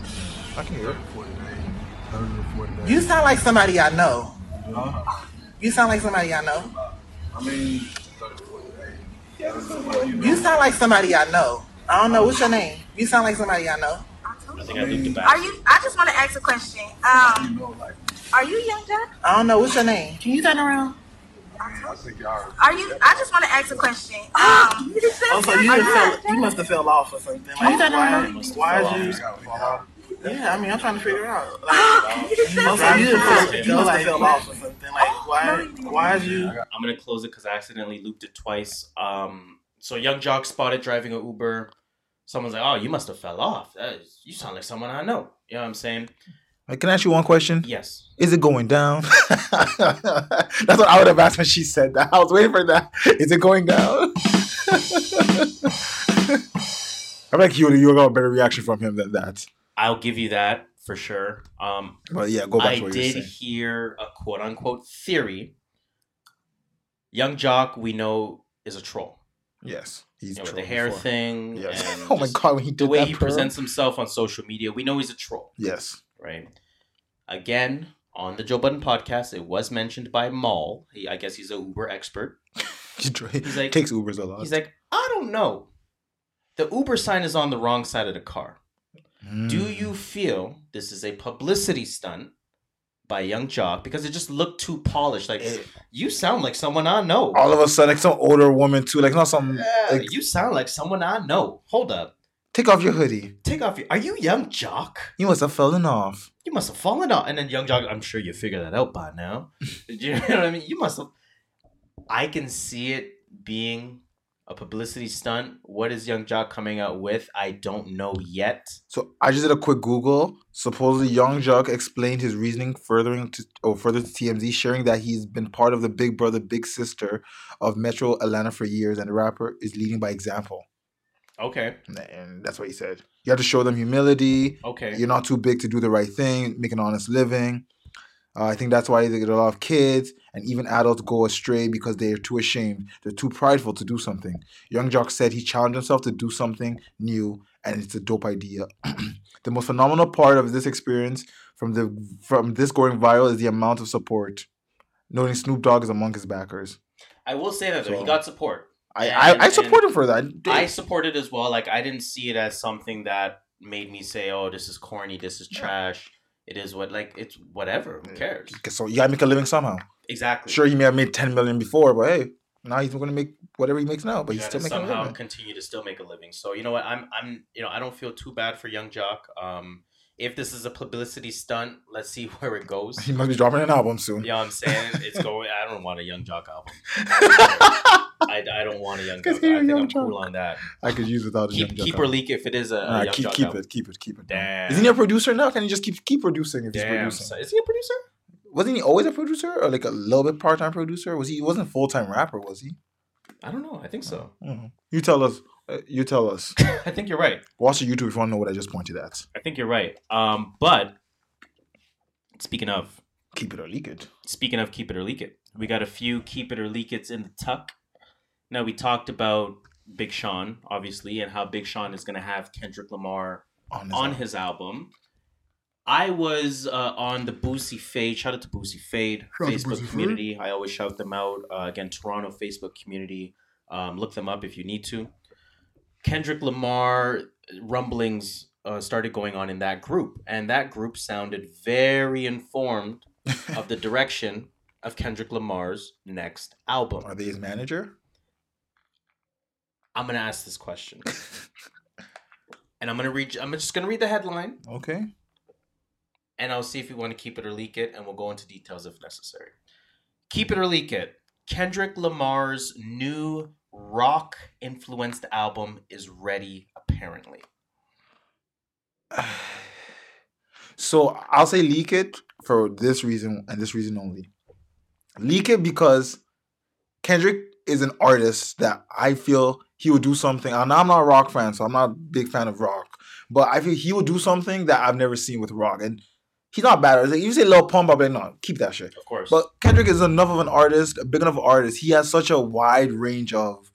I can hear it. 40 days, 30 to 40 days. You sound like somebody I know. Uh, You sound like somebody I know. I mean, You sound like somebody I know. I don't know what's your name. You sound like somebody I know. I think I looped it back. Are you? I just want to ask a question. Um, you know, like, are you Yung Joc? I don't know what's your name. Can you turn around? I think y'all. Are you? I just want to ask a question. Um, Oh, so you you fell, you must have fell off or something. Like, you turn why, around? why is you? gotta fall off. Yeah, I mean, I'm trying to figure out. Like, Oh, you just oh, said so you done fell, that. you must have fell off or something. Like, why? Why is you? I'm gonna close it because I accidentally looped it twice. Um, so Yung Joc spotted driving a Uber. Someone's like, "Oh, you must have fell off. Uh, you sound like someone I know." You know what I'm saying? Like, can I ask you one question? Yes. Is it going down? That's what I would have asked when she said that. I was waiting for that. Is it going down? I'm like you. You got a better reaction from him than that. I'll give you that for sure. Um, But yeah, go back I to what you were did hear a quote unquote theory. Yung Joc, we know, is a troll. Yes, he's You know, with the hair before. thing. Yes. Oh my god, when he The way that he presents himself on social media, we know he's a troll, Yes. right? Again, on the Joe Budden podcast, it was mentioned by Mal. He, I guess he's a Uber expert. He He's like- takes Ubers a lot. He's like, I don't know. The Uber sign is on the wrong side of the car. Do Mm. you feel this is a publicity stunt by Yung Joc because it just looked too polished? Like It- you sound like someone I know. all of a sudden, like some older woman too, like not some. Yeah, like, you sound like someone I know. Hold up. take off your hoodie. Take off your. Are you Yung Joc? You must have fallen off. You must have fallen off. And then Yung Joc, I'm sure you figured that out by now. you know what I mean? You must have. I can see it being a publicity stunt. What is Yung Joc coming out with? I don't know yet. So I just did a quick Google. Supposedly, Yung Joc explained his reasoning furthering to or further to TMZ, sharing that he's been part of the Big Brother Big Sister of Metro Atlanta for years, and the rapper is leading by example. Okay. And that's what he said. You have to show them humility. Okay. You're not too big to do the right thing, make an honest living. Uh, I think that's why they get a lot of kids and even adults go astray because they are too ashamed. They're too prideful to do something. Yung Joc said he challenged himself to do something new, and it's a dope idea. the most phenomenal part of this experience from the from this going viral is the amount of support. Noting Snoop Dogg is among his backers. I will say that though, he got support. I And- I, I support him for that. I support it as well. Like I didn't see it as something that made me say, "Oh, this is corny. This is trash." It is what like it's whatever. Who cares? so you gotta make a living somehow. Exactly. Sure, he may have made ten million before, but hey, now he's gonna make whatever he makes now. But you he's still making a somehow living. continue to still make a living. So you know what? I'm I'm you know I don't feel too bad for Yung Joc. Um, if this is a publicity stunt, let's see where it goes. He must be dropping an album soon. You know what I'm saying? It's going. I don't want a Yung Joc album. I, I don't want a Yung Joc. I Because you're a think Young I'm cool on that. I could use without a Keep Yung Joc keep or leak if it is a, Nah, Young keep Jock keep album. it, keep it, keep it. Damn. Isn't he a producer now? Can he just keep keep producing if he's producing? Is he a producer? Wasn't he always a producer or like a little bit part time producer? Was he? He wasn't full time rapper, was he? I don't know. I think so. Mhm. You tell us. Uh, you tell us. I think you're right. Watch the YouTube if you want to know what I just pointed at. I think you're right. Um, but speaking of Keep it or leak it. speaking of keep it or leak it, we got a few keep it or leak it's in the tuck. Now we talked about Big Sean, obviously, and how Big Sean is gonna have Kendrick Lamar On his on album. his album. I was uh, on the Boosie Fade. Shout out to Boosie Fade Shout Facebook Boosie community. I always shout them out. Uh, again, Toronto Facebook community. Um, look them up if you need to. Kendrick Lamar rumblings uh, started going on in that group, and that group sounded very informed of the direction of Kendrick Lamar's next album. Are they his manager? I'm gonna ask this question, and I'm gonna read. I'm just gonna read the headline. Okay. and I'll see if we want to keep it or leak it, and we'll go into details if necessary. Keep it or leak it. Kendrick Lamar's new rock influenced album is ready, apparently. So I'll say leak it for this reason and this reason only. Leak it because Kendrick is an artist that I feel he would do something. And I'm not a rock fan, so I'm not a big fan of rock. But I feel he would do something that I've never seen with rock. And he's not bad. Like, you say Lil Pump, I'll be like, no, keep that shit. Of course. But Kendrick is enough of an artist, a big enough artist. He has such a wide range of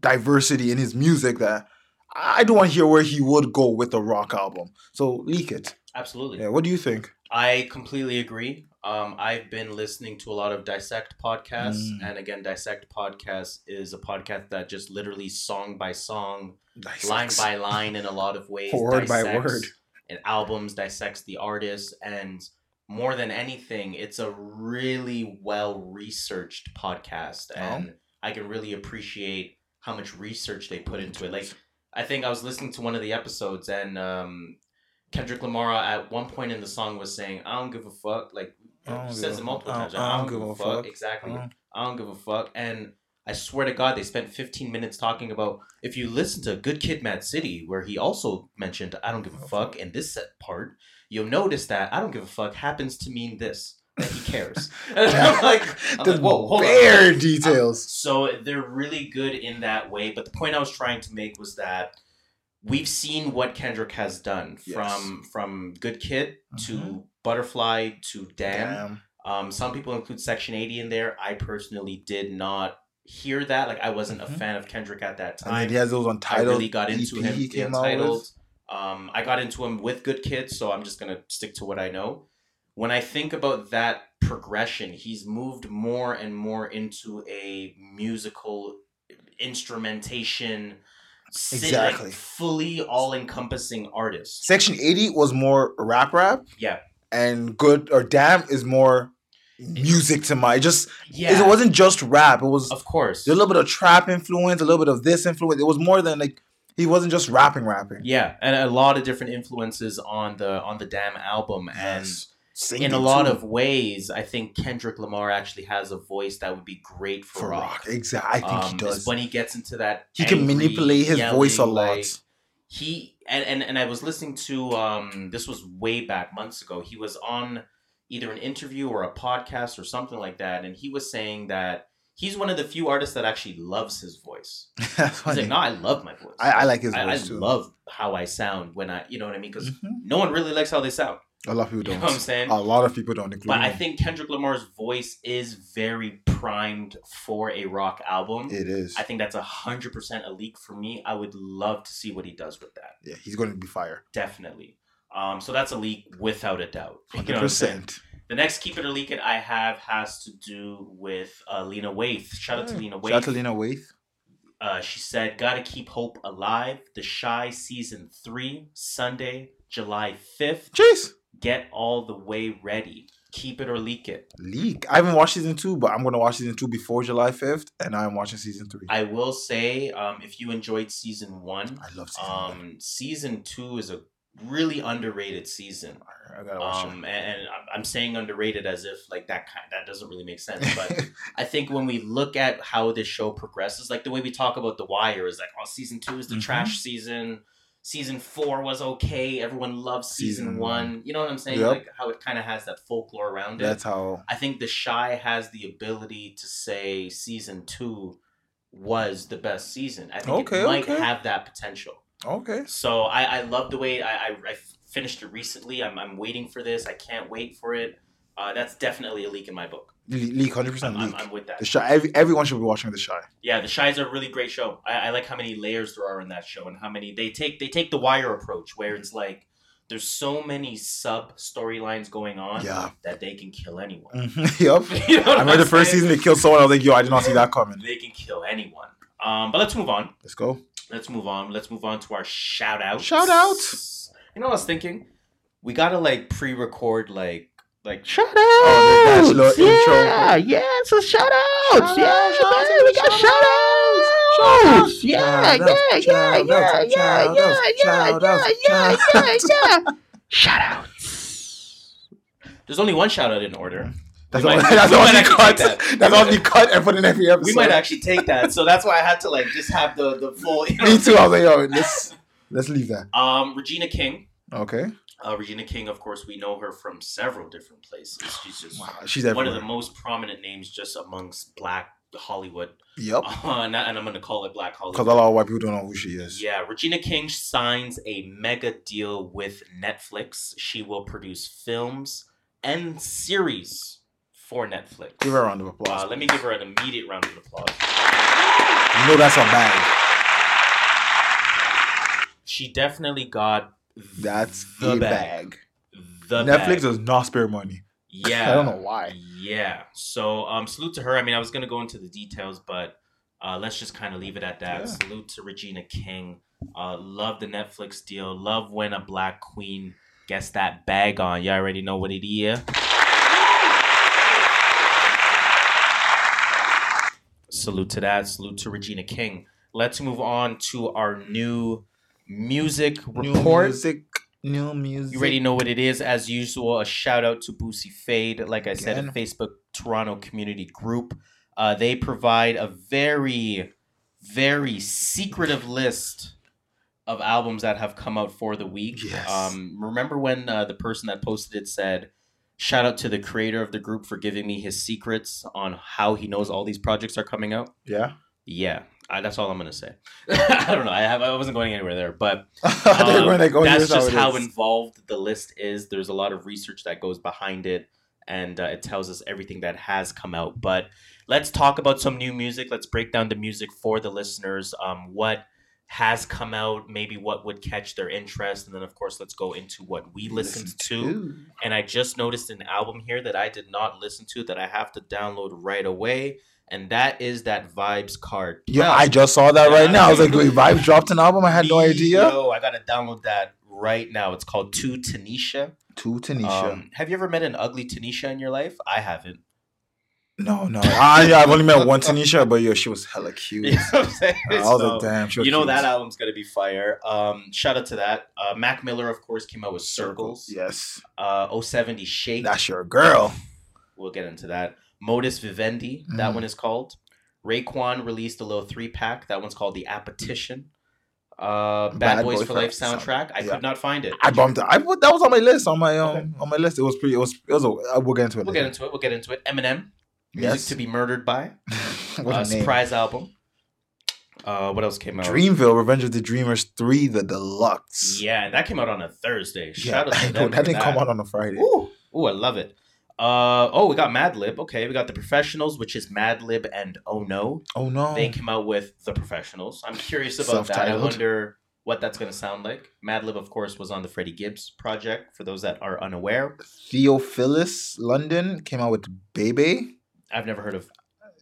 diversity in his music that I don't want to hear where he would go with a rock album. So leak it. Absolutely. Yeah. What do you think? I completely agree. Um, I've been listening to a lot of Dissect podcasts, Mm. and again, Dissect podcast is a podcast that just literally song by song, Nice. line by line, in a lot of ways, Word by word. And albums dissects the artist, and more than anything, it's a really well researched podcast, Oh. and I can really appreciate how much research they put into it. Like, I think I was listening to one of the episodes, and um, Kendrick Lamar at one point in the song was saying, "I don't give a fuck." Like, he says it multiple I times. don't- I don't give a fuck. Exactly. Uh, I don't give a fuck. And I swear to God, they spent 15 minutes talking about if you listen to Good Kid, Mad City, where he also mentioned I don't give a fuck in this set part, you'll notice that I don't give a fuck happens to mean this. That he cares. And I'm like, I'm the like, whoa, hold on. bare details. So they're really good in that way. But the point I was trying to make was that we've seen what Kendrick has done Yes. from from Good Kid Mhm. to Butterfly to Damn. Damn. Um, some people include Section 80 in there. I personally did not hear that. Like I wasn't Mhm. a fan of Kendrick at that time. And he has those I untitled. really got into EP him. He came out Untitled. Um, I got into him with Good Kids, so I'm just gonna stick to what I know. When I think about that progression, he's moved more and more into a musical instrumentation, si- like, Exactly. fully all-encompassing artist. Section 80 was more rap rap, Yeah, and Good or Damn is more music to my. Just yeah. it wasn't just rap. It was of course. a little bit of trap influence, a little bit of this influence. It was more than like he wasn't just rapping, rapping. Yeah, and a lot of different influences on the on the Damn album, and Yes. in a lot too. of ways, I think Kendrick Lamar actually has a voice that would be great for, for rock. rock, exactly. I think Um, he does. when he gets into that, He can manipulate his voice a lot. like, he and, and and I was listening to um this was way back months ago. He was on either an interview or a podcast or something like that, and he was saying that he's one of the few artists that actually loves his voice. He's like, no, I love my voice. I, I like his I, voice I love how I sound when I, you know what I mean? Because Mhm. no one really likes how they sound. A lot of people You don't. know what I'm saying? A lot of people don't, But I think Kendrick Lamar's voice is very primed for a rock album. it is. I think that's a hundred percent a leak for me. I would love to see what he does with that. yeah, he's going to be fire. Definitely. Um, so that's a leak without a doubt. You know Hundred what I'm percent. The next keep it or leak it I have has to do with uh, Lena Waithe. Shout out to Lena Waithe. Shout out to Lena Waithe. Uh, she said, "Gotta keep hope alive." The Chi season three, Sunday, July fifth. Jeez. Get all the way ready. Keep it or leak it. Leak. I haven't watched season two, but I'm going to watch season two before July 5th, and I'm watching season three. I will say, um, if you enjoyed season one, I love season one. um, season two is a really underrated season. I gotta watch Um, and, and I'm- saying underrated as if like that kind that doesn't really make sense, but I think when we look at how this show progresses, like the way we talk about The Wire is like, oh, season two is the Mhm. trash season. Season four was okay. Everyone loves season, Season one. You know what I'm saying? Yep. Like how it kind of has that folklore around it. That's how. I think The Chi has the ability to say season two was the best season. I think Okay, it might okay. have that potential. Okay. So I, I love the way I, I, I finished it recently. I'm, I'm waiting for this. I can't wait for it. Uh, that's definitely a leak in my book. Le- Leak, 100% I'm, I'm. I'm with that. The Chi, every, everyone should be watching The Chi. Yeah, The Chi is a really great show. I, I like how many layers there are in that show and how many they take. They take the Wire approach where it's like there's so many sub storylines going on Yeah. that they can kill anyone. Mhm. yup. You know I remember the first season they killed someone. I was like, yo, I did not see that coming. They can kill anyone. Um, but let's move on. Let's go. Let's move on. Let's move on to our shout outs. Shout outs. You know what I was thinking? We gotta like pre-record like like Shout out. Oh, the bachelor intro. yeah, so shout outs. Shout yeah, outs, shout outs, man, we got shout shout outs. outs. Yeah, Shout yeah, outs, yeah, shout yeah, yeah, yeah, yeah, yeah, yeah, yeah, yeah. Shout outs. there's only one shout out in order. That's We all. might- That's we all cut. that. That's all we cut and put in every episode. We might actually take that, so that's why I had to like just have the the full. You know Me too. I was like, yo, let's let's leave that. Um, Regina King. Okay. Uh, Regina King, of course, we know her from several different places. She's just Wow, she's one everywhere. of the most prominent names just amongst Black Hollywood, Yep. uh, and and I'm going to call it Black Hollywood. Because a lot of white people don't know who she is. Yeah, Regina King signs a mega deal with Netflix. She will produce films and series for Netflix. Give her a round of applause. Uh, let me give her an immediate round of applause. You know that's a bag. She definitely got That's the bag. bag. The Netflix bag. does not spare money. Yeah. I don't know why. Yeah. So um, salute to her. I mean, I was gonna go into the details, but uh, let's just kind of leave it at that. Yeah. Salute to Regina King. Uh, love the Netflix deal. Love when a black queen gets that bag on. You all already know what it is. Salute to that. Salute to Regina King. Let's move on to our new music New report. music. New music. You already know what it is. As usual, a shout out to Boosie Fade. Like I said, a Facebook Toronto community group. Uh, they provide a very, very secretive list of albums that have come out for the week. Yes. Um, remember when uh, the person that posted it said, "Shout out to the creator of the group for giving me his secrets on how he knows all these projects are coming out." Yeah. Yeah, I, that's all I'm gonna say. I don't know. I have, I wasn't going anywhere there, but um, that's just how, how involved the list is. There's a lot of research that goes behind it, and uh, it tells us everything that has come out. But let's talk about some new music. Let's break down the music for the listeners. Um, what has come out, maybe what would catch their interest, and then of course let's go into what we listened to. And I just noticed an album here that I did not listen to that I have to download right away, and that is that Vybz Kartel. Yeah, I just saw that right now. I was like, wait, Vybz dropped an album? I had no idea. Yo, I gotta download that right now. It's called To Tanisha. To Tanisha. Um, have you ever met an ugly Tanisha in your life? I haven't. No, no. I, yeah, I've only met one Tanisha, but yo, she was hella cute. You know what I'm saying? I was So, like, damn, you know cute. that album's gonna be fire. Um, shout out to that. Uh, Mac Miller, of course, came out with Circles. Yes. Uh, 070 Shake. That's your girl. We'll get into that. Modus Vivendi, that Mm. one is called. Raekwon released a little three pack. That one's called The Appetition. Uh, Bad, Bad Boys Boy for Life Sound- soundtrack. I yeah. could not find it. I bumped it. I put that was on my list on my um Okay. on my list. It was pretty. It was. It was. A, I will get into it. We'll get into it. We'll get into it. Eminem, Music Yes. to be Murdered by. what uh, a name. surprise album. Uh, what else came out? Dreamville, Revenge of the Dreamers three, the deluxe. Yeah, that came out on a Thursday. Yeah, out to I know them that didn't come out on a Friday. Ooh, ooh, I love it. Uh, oh, we got Madlib. Okay, we got the Professionals, which is Madlib and Oh No. Oh no! They came out with the Professionals. I'm curious about that. I wonder what that's going to sound like. Madlib, of course, was on the Freddie Gibbs project. For those that are unaware, Theophilus London came out with Baby. I've never heard of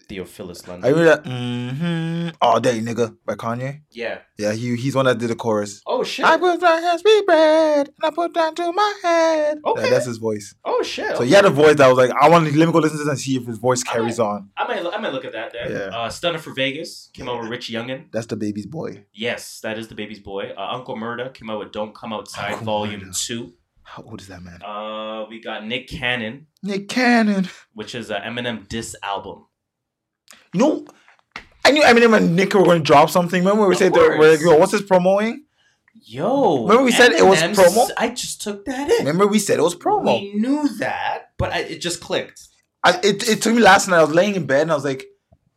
Theophilus I London. I read that. Mm-hmm. All day, nigga, by Kanye. Yeah. Yeah, he he's one that did the chorus. Oh shit. I put hands sweet bread and I put down to my head. Okay. Yeah, that's his voice. oh shit. So he had a voice that was like, I want to let me go listen to this and see if his voice carries on. I might, I might look at that. Then. Yeah. Uh, Stunna 4 Vegas came out with Rich Youngin. That's DaBaby's boy. Yes, that is DaBaby's boy. Uh, Uncle Murda came out with Don't Come Outside Uncle Volume Murda. Two. How old is that man? Uh, we got Nick Cannon, Nick Cannon. which is an Eminem diss album. You know, I knew Eminem and Nick were going to drop something. Remember we Of said, they were like, yo, what's this promoing? Yo, Remember we said it was promo? I just took that in. Remember we said it was promo. We knew that, but I, it just clicked. I, it, it took me last night. I was laying in bed and I was like,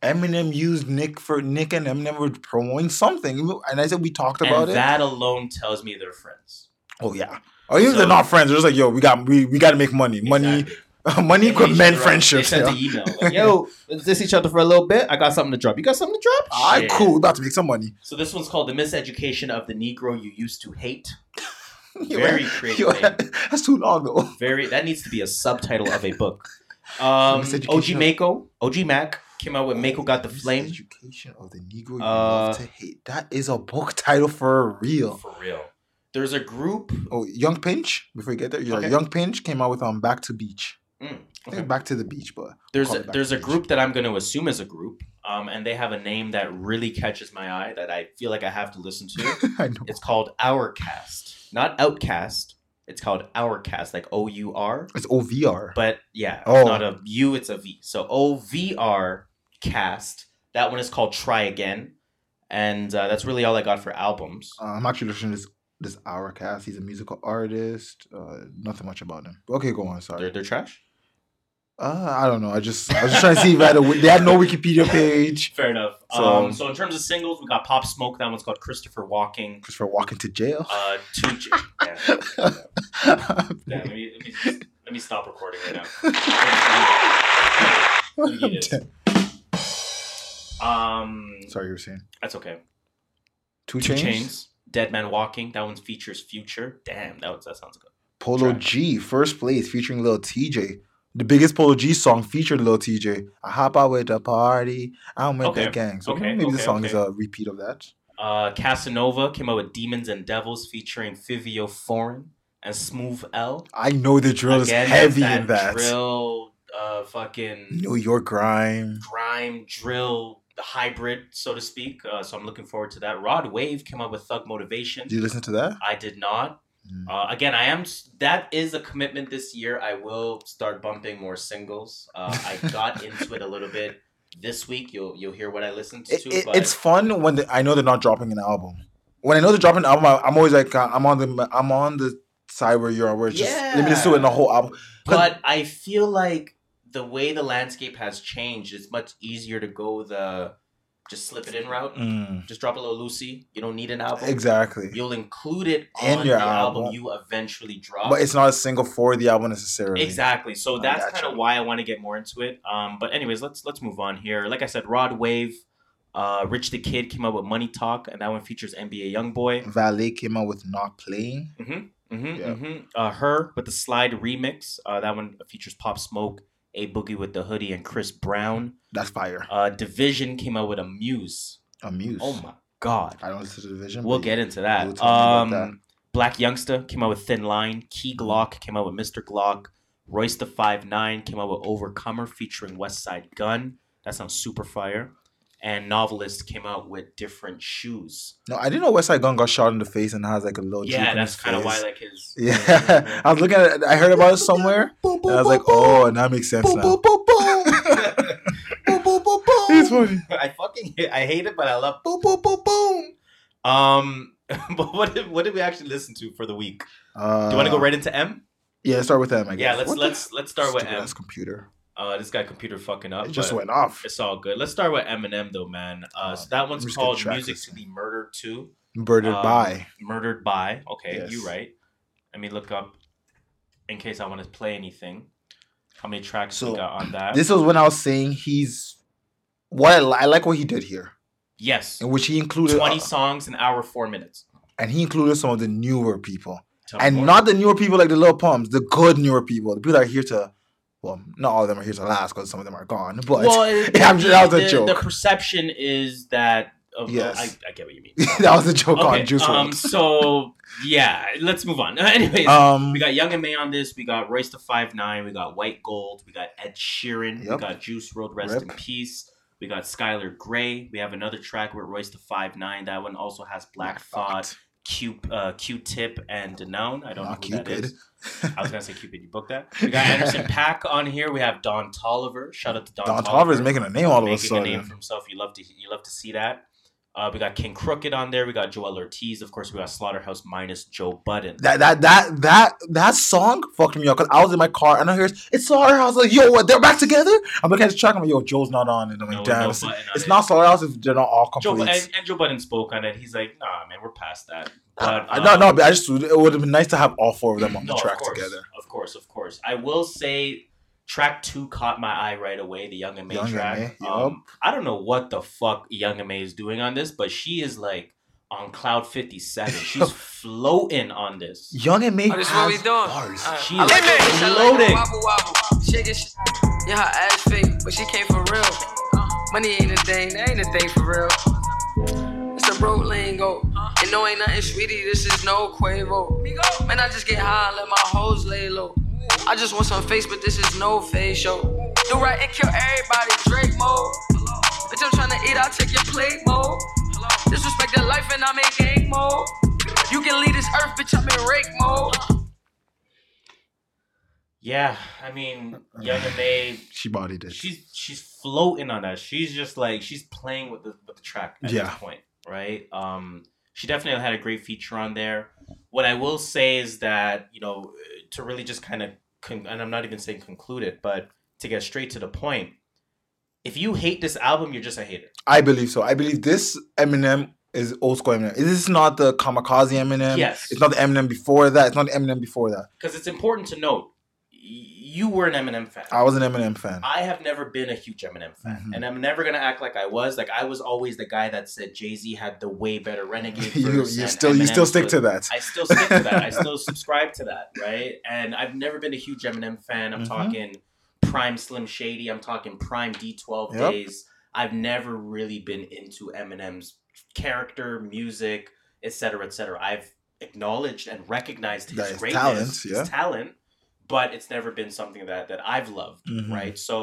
Eminem used Nick for Nick and Eminem were promoting something. And I said we talked about and it. that alone tells me they're friends. oh yeah. Or even if So- they're not friends, they're just like, yo, we got we, we got to make money. Money, money They could hit mend each friendships. They sent yeah. the email. Like, Yo, let's diss each other for a little bit. I got something to drop. You got something to drop? All right, Shit. cool. We about to make some money. So this one's called "The Miseducation of the Negro You Used to Hate." Very yo, creative. that's too long though. Very. That needs to be a subtitle of a book. Um, OG Maco, OG Mac came out with Maco Got the Flame. Education of the Negro you Uh, love to hate. That is a book title for real. For real. There's a group. Oh, Yung Pinch. Before you get there, yeah, Okay. Yung Pinch came out with um Back to Beach. Mm, okay. Back to the Beach, but There's a, there's a group that I'm going to assume is a group, um, and they have a name that really catches my eye that I feel like I have to listen to. I know. It's called Our Cast, not Outcast. It's called Our Cast, like O U R. It's OVR. But yeah, it's Oh. not a U, it's a V. So O V R Cast. That one is called Try Again, and uh, that's really all I got for albums. Uh, I'm actually listening to this this hour cast. He's a musical artist. Uh, nothing much about him. Okay, go on. Sorry. They're they're trash. Uh, I don't know. I just I was just trying to see if I had a, they had no Wikipedia page. Fair enough. So- um, so in terms of singles, we got Pop Smoke. That one's called Christopher Walking. Christopher walking to jail. Uh, two. J- yeah. yeah. Let me let me let me stop recording right now. Let me get it. Um, Sorry, you were saying that's okay. two, Two Chainz. Chainz. Dead Man Walking. That one features Future. Damn, that was, that sounds good. Polo Track. G, first place, featuring Lil Tjay. The biggest Polo G song featured Lil Tjay. I hop out with the party. I'm with Okay, the gang. So okay, maybe the okay, song is a repeat of that. Uh, Casanova came out with Demons and Devils featuring Fivio Foreign and Smoove L. I know the drill Again, is heavy that's in that. Drill, uh, fucking New York grime. grime drill hybrid, so to speak. Uh, so I'm looking forward to that. Rod Wave came out with Thug Motivation. Did you listen to that? I did not. Mm. Uh, again, I am. That is a commitment this year. I will start bumping more singles. Uh, I got into it a little bit this week. You'll you'll hear what I listened to. It, it- it's fun when the, I know they're not dropping an album. When I know they're dropping an album, I, I'm always like, uh, I'm on the I'm on the side where you're, where it's just let me just do it in the whole album. but I feel like the way the landscape has changed, it's much easier to go the just slip it in route. Mm, Just drop a little Lucy. You don't need an album. exactly. You'll include it In on your the album. album. you eventually drop. But it's not a single for the album necessarily. Exactly. So I that's kind of why I want to get more into it. Um, but anyways, let's let's move on here. Like I said, Rod Wave, uh, Rich the Kid came out with Money Talk, and that one features NBA YoungBoy. Valet came out with Not Playing. Mm-hmm. Mm-hmm. Yeah. mm-hmm. Uh, H.E.R. with the Slide remix. Uh, that one features Pop Smoke, A Boogie with the Hoodie, and Chris Brown. That's fire. Uh, dvsn came out with a Muse. Amuse. Oh my God. I don't listen to dvsn. We'll get into that. about Um, that. Blac Youngsta came out with Thin Line. Key Glock came out with Mr. Glock. Royce the Five Nine came out with Overcomer featuring Westside Gunn. That sounds super fire. And Novelist came out with Different Shoes. No, I didn't know Westside Gunn got shot in the face and has like a little. yeah, that's kind of why like his. Yeah, I was looking at it. I heard about it somewhere. And I was like, oh, and that makes sense now. It's funny. I fucking hate, I hate it, but I love boom boom boom boom. Um, but what did what did we actually listen to for the week? Uh, Do you want to go right into M? Yeah, let's start with them. I guess. Yeah, let's What let's let's start with M. computer. Uh, this guy computer fucking up. It just went off. It's all good. Let's start with Eminem though, man. Uh, so that one's called "Music to Be Murdered To." Murdered Um, by. Murdered by. Okay, Yes. you right. Let me look up in case I want to play anything. How many tracks we got on that? This was when I was saying he's. What I, I like what he did here, yes, in which he included, twenty uh, songs, an hour, four minutes. and he included some of the newer people, Tell and not the newer people like the little pumps, the good newer people, the people that are here to. Well, not all of them are here to last because some of them are gone. But well, it- Yeah, that was a the, joke. The perception is that. Oh, Yes. I, I get what you mean. that was a joke okay, on Juice um, so yeah, let's move on. Anyways, Um, We got Young M.A on this. We got Royce the Five Nine. We got White Gold. We got Ed Sheeran. We got Juice WRLD Rest Rip. in Peace. We got Skylar Grey. We have another track with Royce the Five Nine. That one also has Black Thought, Q uh, Q-Tip, and Denaun. I don't Not know who that Cupid. is. I was gonna say Cupid. You booked that. We got Anderson .Paak on here. We have Don Toliver. Shout out to Don. Don Toliver is making a name all of a making a name for himself. You love to you love to see that. Uh, we got KXNG Crooked on there. We got Joell Ortiz. Of course, we got Slaughterhouse minus Joe Budden. That that that that that song fucked me up because I was in my car and I heard it's Slaughterhouse. Like, yo, what? They're back together. I'm looking at the track. I'm like, yo, Joe's not on it. I'm like, No- damn, no it's, it's it. not Slaughterhouse if they're not all Joe complete. and, and Joe Budden spoke on it. He's like, "Nah, man, we're past that." But no, no, um, but I just it would have been nice to have all four of them on no, the track course, together. Of course, of course. I will say, track two caught my eye right away. The Young M.A Young and track. May, Um, I don't know what the fuck Young M.A is doing on this, but she is like on cloud fifty seven. She's floating on this. Young M.A Oh, this has what we doing? bars. Alright. She I like is like floating. it. Wobble, wobble. Shake it. sh- Yeah, her ass fake, but she came for real. Money ain't a thing, that ain't a thing for real. It's a road lingo. And no, ain't nothing sweetie, this is no Quavo. Man, I just get high and let my hoes lay low. I just want some face, but this is no face show. Do right and kill everybody, Drake mode. Bitch, I'm tryna eat, I'll take your plate mode. Disrespect the life and I'm in gang mode. You can leave this earth, bitch, I'm in rake mode. Yeah, I mean, Young M.A. She bodied it. She's she's floating on that. She's just like she's playing with the with the track at Yeah. this point, right? Um, she definitely had a great feature on there. What I will say is that you know to really just kind of con- and I'm not even saying conclude it, but to get straight to the point, if you hate this album, you're just a hater. I believe so. I believe this Eminem is old school Eminem. This is not the Kamikaze Eminem. Yes. It's not the Eminem before that. It's not the Eminem before that. because it's important to note you were an Eminem fan. I was an Eminem fan. I have never been a huge Eminem fan, Mhm. and I'm never gonna act like I was. Like I was always the guy that said Jay Z had the way better Renegade. you you still you still stick was- to that. I still stick to that. I still subscribe to that, right? And I've never been a huge Eminem fan. I'm Mhm. talking prime Slim Shady. I'm talking prime D12 Yep. days. I've never really been into Eminem's character, music, etc., etc. I've acknowledged and recognized his his greatness, talent, his talent, but it's never been something that that I've loved, Mhm. right? So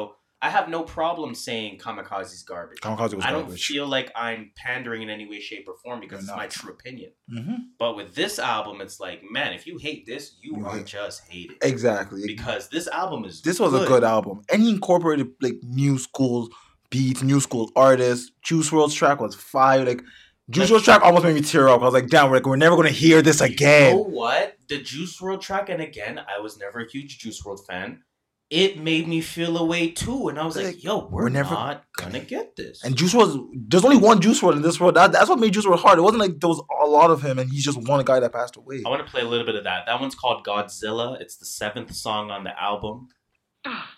I have no problem saying Kamikaze's garbage. Kamikaze was I don't garbage. feel like I'm pandering in any way, shape, or form because it's my true opinion. Mhm. But with this album, it's like, man, if you hate this, you, You are hate- just hating. Exactly. Because this album is This was a good album. And he incorporated like new school beats, new school artists. Juice WRLD's track was fire. Like Juice WRLD track almost made me tear up. I was like, damn, we're, we're never gonna hear this You again. know what? The Juice WRLD track, and again, I was never a huge Juice WRLD fan. It made me feel a way too, and I was like, Like, "Yo, we're, we're never not gonna get this." And Juice was there's only one Juice WRLD in this world. That, that's what made Juice WRLD hard. It wasn't like there was a lot of him and he's just one guy that passed away. I want to play a little bit of that. That one's called Godzilla. It's the seventh song on the album.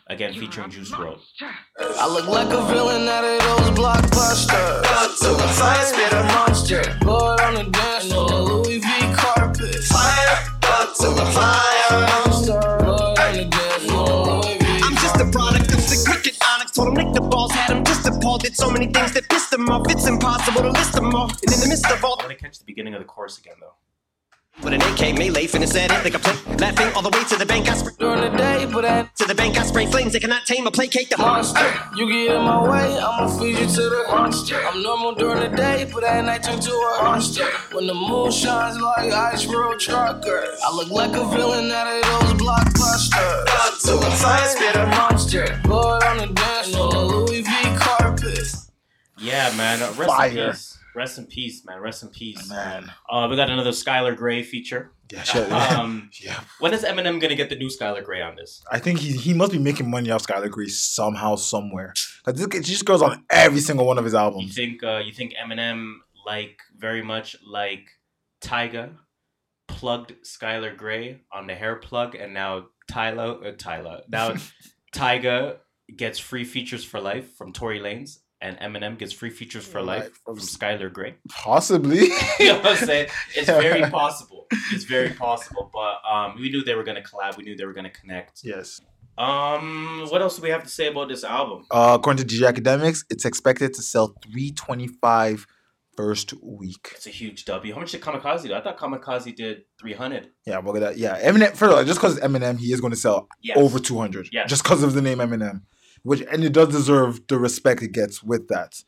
Again, featuring Juice WRLD. I look like a villain out of those blockbusters. Got to the fire, spit a monster. Blood on the dance floor, Louis V carpet. Fire, got to the fire. Monster, blood on the dance floor, Louis V. I'm just a product of the cricket onyx. Told him lick the balls, had him just appalled. Did so many things that pissed him off. It's impossible to list them all. And in the midst of all, I want to catch the beginning of the chorus again, though. With an AK melee, finna set it like a play. Laughing all the way to the bank, I spray. During the day, but at To the bank, I spray flames. They cannot tame or placate the monster. You get in my way, I'ma feed you to the monster. I'm normal during the day, but at night turn to a monster. When the moon shines like ice road truckers, I look like a villain out of those blockbusters. Got to the fire, spit a monster. Blood on the dance floor, Louis V carpet. Yeah, man. Rest Fire. Rest in peace, man. Rest in peace. Man. Uh, we got another Skylar Grey feature. Yeah, shit. Um, yeah. when is Eminem gonna get the new Skylar Grey on this? I think he he must be making money off Skylar Grey somehow, somewhere. Cause this, this just goes on every single one of his albums. You think uh, you think Eminem like very much like Tyga plugged Skylar Grey on the hair plug, and now Tyler uh, Tyler now Tyga gets free features for life from Tory Lanez, and Eminem gets free features for life from from- Skylar Grey. Possibly. you know what I'm saying? It's very possible. It's very possible. But um, we knew they were gonna collab. We knew they were gonna connect. yes. Um, what else do we have to say about this album? Uh, according to DJ Akademiks, it's expected to sell 325 first week. It's a huge W. How much did Kamikaze do? I thought Kamikaze did 300. Yeah, look at that. Yeah, Eminem. First of all, just because Eminem, he is going to sell Yes. over 200. Yes. Just because of the name Eminem, which and it does deserve the respect it gets with that,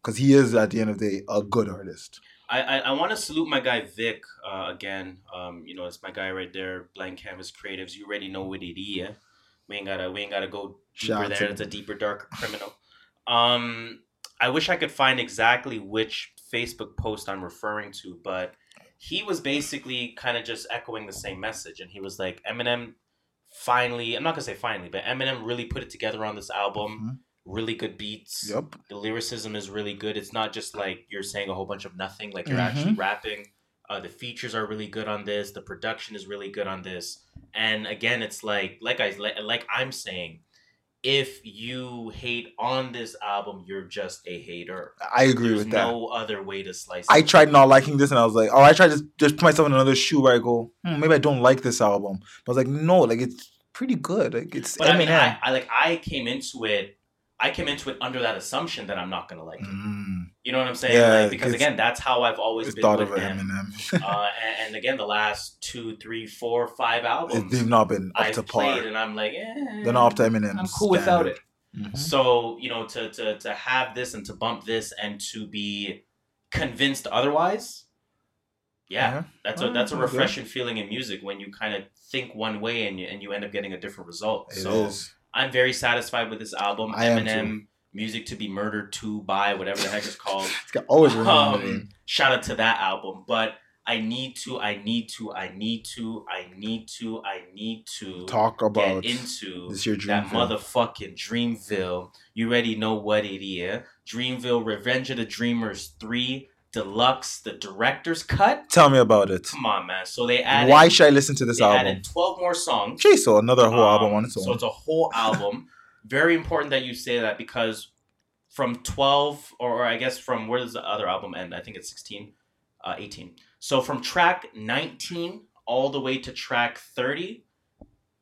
because he is at the end of the day a good artist. I I, I want to salute my guy Vic uh, again. Um, you know, it's my guy right there. Blank Canvas Creatives. You already know what it is. We ain't gotta we ain't gotta go deeper there. It's a deeper, darker criminal. Um, I wish I could find exactly which Facebook post I'm referring to, but he was basically kind of just echoing the same message, and he was like, Eminem finally. I'm not gonna say finally, but Eminem really put it together on this album. Mhm. Really good beats. Yep. The lyricism is really good. It's not just like you're saying a whole bunch of nothing. Like you're Mhm. actually rapping. Uh, the features are really good on this. The production is really good on this. And again, it's like like I like, like I'm saying, if you hate on this album, you're just a hater. I agree There's with that. no other way to slice. It. I it. tried not liking this, and I was like, oh, I tried to just put myself in another shoe where I go, hmm, maybe I don't like this album. But I was like, no, like it's pretty good. Like it's But I mean, I, I like I came into it. I came into it under that assumption that I'm not gonna like it. Mm, You know what I'm saying? Yeah, like, because again, that's how I've always been thought with of him. Eminem. uh, and, and again, the last two, three, four, five albums They've not been up I've to played, par. and I'm like, eh, They're not up to Eminem. I'm cool without it. Mhm. So you know, to to to have this and to bump this and to be convinced otherwise, yeah, Yeah. that's a Oh, that's a okay. refreshing feeling in music when you kind of think one way and you and you end up getting a different result. It so is. I'm very satisfied with this album. I Eminem, Music to be Murdered to by whatever the heck it's called. It's got always Um, shout out to that album, but I need to, I need to, I need to, I need to, I need to Talk about get into this year that motherfucking Dreamville. You already know what it is. Dreamville, Revenge of the Dreamers 3, Deluxe, the director's cut. Tell me about it. Come on, man. So they added. Why should I listen to this they album? added 12 more songs. Gee, so another whole album Um, on its own. So it's a whole album. Very important that you say that because from 12, or, or I guess from where does the other album end? I think it's 16, uh, 18. So from track 19 all the way to track 30,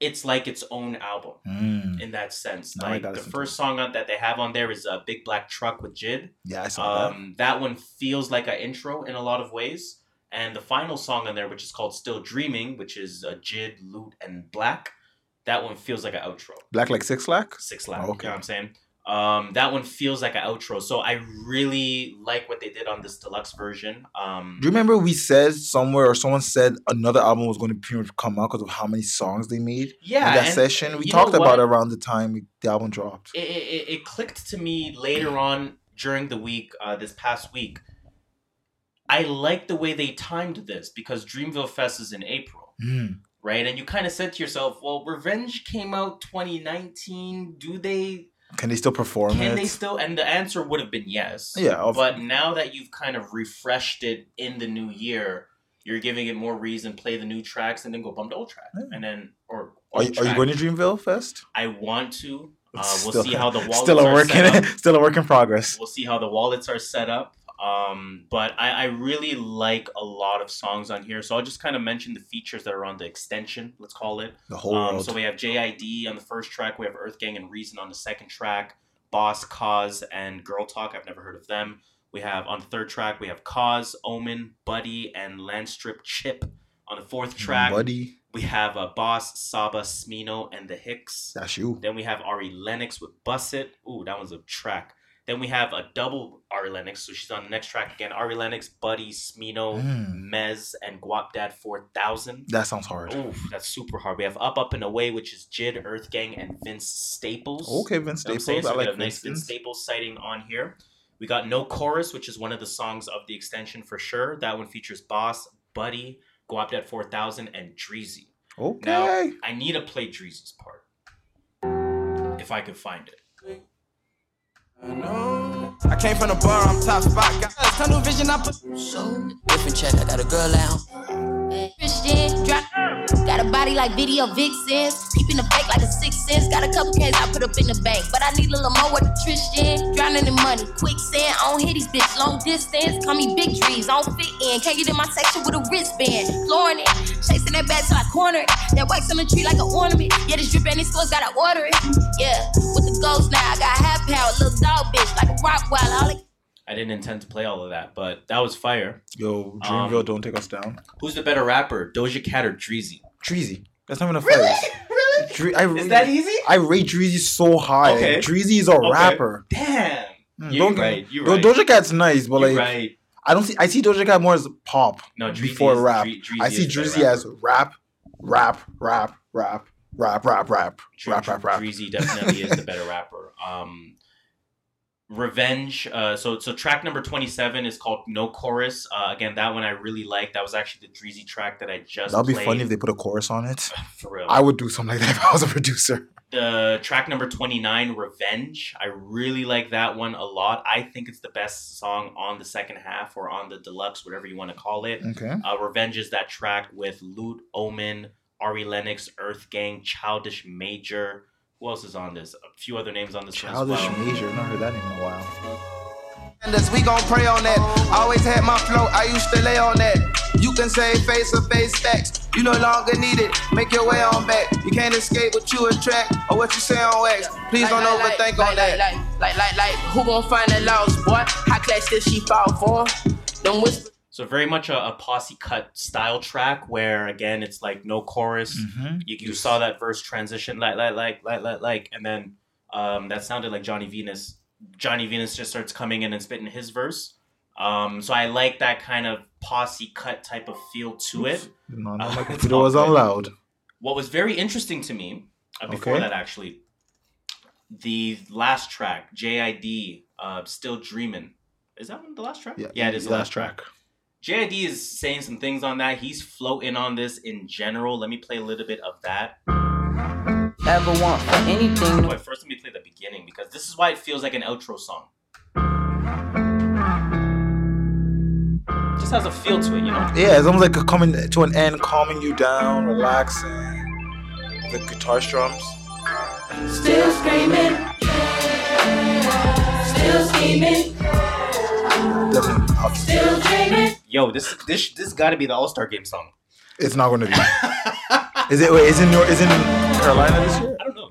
it's like its own album Mm. in that sense. Like the first song on, that they have on there is a Big Black Truck with Jid. Yeah, I saw Um, that one feels like an intro in a lot of ways. And the final song on there, which is called Still Dreaming, which is uh, Jid, Lute, and Black, that one feels like an outro. Black like 6LACK? Six Lack, Oh, you okay. know what I'm saying? Um, that one feels like an outro. So I really like what they did on this deluxe version. Um, Do you remember we said somewhere or someone said another album was going to pretty much come out because of how many songs they made? Yeah, In that session. We talked about it around the time the album dropped. it, it, it clicked to me later on during the week, uh, this past week. I like the way they timed this because Dreamville Fest is in April. Mm. right? And you kind of said to yourself, well, Revenge came out 2019. Do they? Can they still perform Can it? they still? And the answer would have been yes. Yeah, of- But now that you've kind of refreshed it in the new year, you're giving it more reason. Play the new tracks and then go bump the old track, and then or. are, you, are you going to Dreamville Fest? I want to. Uh, we'll Still- see how the wallets still a are work set in up. still a work in progress. We'll see how the wallets are set up. Um, but I, I really like a lot of songs on here. So I'll just kind of mention the features that are on the extension, let's call it. The whole um, world. So we have JID on the first track. We have Earth Gang and Reason on the second track. Bas, Cozz, and Girl Talk. I've never heard of them. We have on the third track, we have Cozz, Omen, Buddy, and Landstrip Chip. On the fourth track, Buddy. we have uh, Bas, Saba, Smino, and the Hicks. That's you. Then we have Ari Lennox with Bust It. Ooh, that one's a track. Then we have a double Ari Lennox, so she's on the next track again. Ari Lennox, Buddy, Smino, Mm. Mez, and Guapdad 4000. That sounds hard. Oof, that's super hard. We have Up, Up, and Away, which is Jid, Earth Gang, and Vince Staples. Okay, Vince You know? Staples. I we like got a nice Vince Vince. Staples sighting on here. We got No Chorus, which is one of the songs of the extension for sure. That one features Bas, Buddy, Guapdad 4000, and Dreezy. Okay. Now, I need to play Dreezy's part. If I could find it. I came from the bar, I'm top spot. Got tunnel vision, I put. So, different check, I got a girl out. Christian, drop. Got a body like video vixens. Peeping the fake like a six sense. Got a couple K's I put up in the bank. But I need a little more with the Tristan. Drowning in money. Quicksand. I don't hit these bitch long distance. Call me big trees. I don't fit in. Can't get in my section with a wristband. Flooring it. Chasing that bag till I corner it. That wax on the tree like an ornament. Yeah, this drip and these stores gotta order it. Yeah, with the ghost now. I got half power. Little dog bitch like a rock wild. All it I didn't intend to play all of that, but that was fire. Yo, Um, Dreamville, don't take us down. Who's the better rapper, Doja Cat or Dreezy? Dreezy. That's not even a fight. Really? Dre- I Is that easy? I rate Dreezy so high. Okay. Dreezy is a Okay. rapper. Damn. Mm, You're don't- right. You're right. Doja Cat's nice, but You're like right. I don't see. I see Doja Cat more as pop No, Dreezy before is- rap. Dre- Dreezy I see is Dreezy as rap, rap, rap, rap, rap, rap, rap, Dre- rap, rap, rap. Dreezy definitely is the better rapper. Um, Revenge. Uh, so so track number twenty seven is called No Chorus. Uh, again, that one I really like. That was actually the Dreezy track that I just. That'd be played. funny if they put a chorus on it. For real. I would do something like that if I was a producer. The track number 29 revenge i really like that one a lot i think it's the best song on the second half or on the deluxe whatever you want to call it Okay. uh, revenge is that track with Lute omen ari lennox earth gang childish major who else is on this a few other names on this one as Childish well. Major, not heard that name in a while. And as we gon' pray on that. Always had my flow, I used to lay on that. You can say face or face stacks. You no longer need it. Make your way on back. You can't escape what you attract or what you say on wax. Please don't Like, like, overthink like, on like, that. Like, like, like, like, who gon' find that lost boy? How class did she fall for? Them whisper. so very much a, a posse cut style track where again it's like no chorus Mhm. you, you saw that verse transition like like like like like like and then um that sounded like johnny venus johnny venus just starts coming in and spitting his verse um so i like that kind of posse cut type of feel to it No, no, Uh, my computer all was on loud. what was very interesting to me uh, before Okay. that actually the last track jid uh still dreaming is that one the last track Yeah, yeah it is the last last track JID is saying some things on that. He's floating on this in general. Let me play a little bit of that. Ever want for anything. Wait, first let me play the beginning because this is why it feels like an outro song. Just has a feel to it, you know. Yeah, it's almost like a coming to an end, calming you down, relaxing. The guitar strums. Still screaming. Still scheming. Definitely. up. Still dreaming. Yo, this this this got to be the All Star Game song. It's not going to be. is it? Wait, is it? New, is it in Carolina this year? I don't know.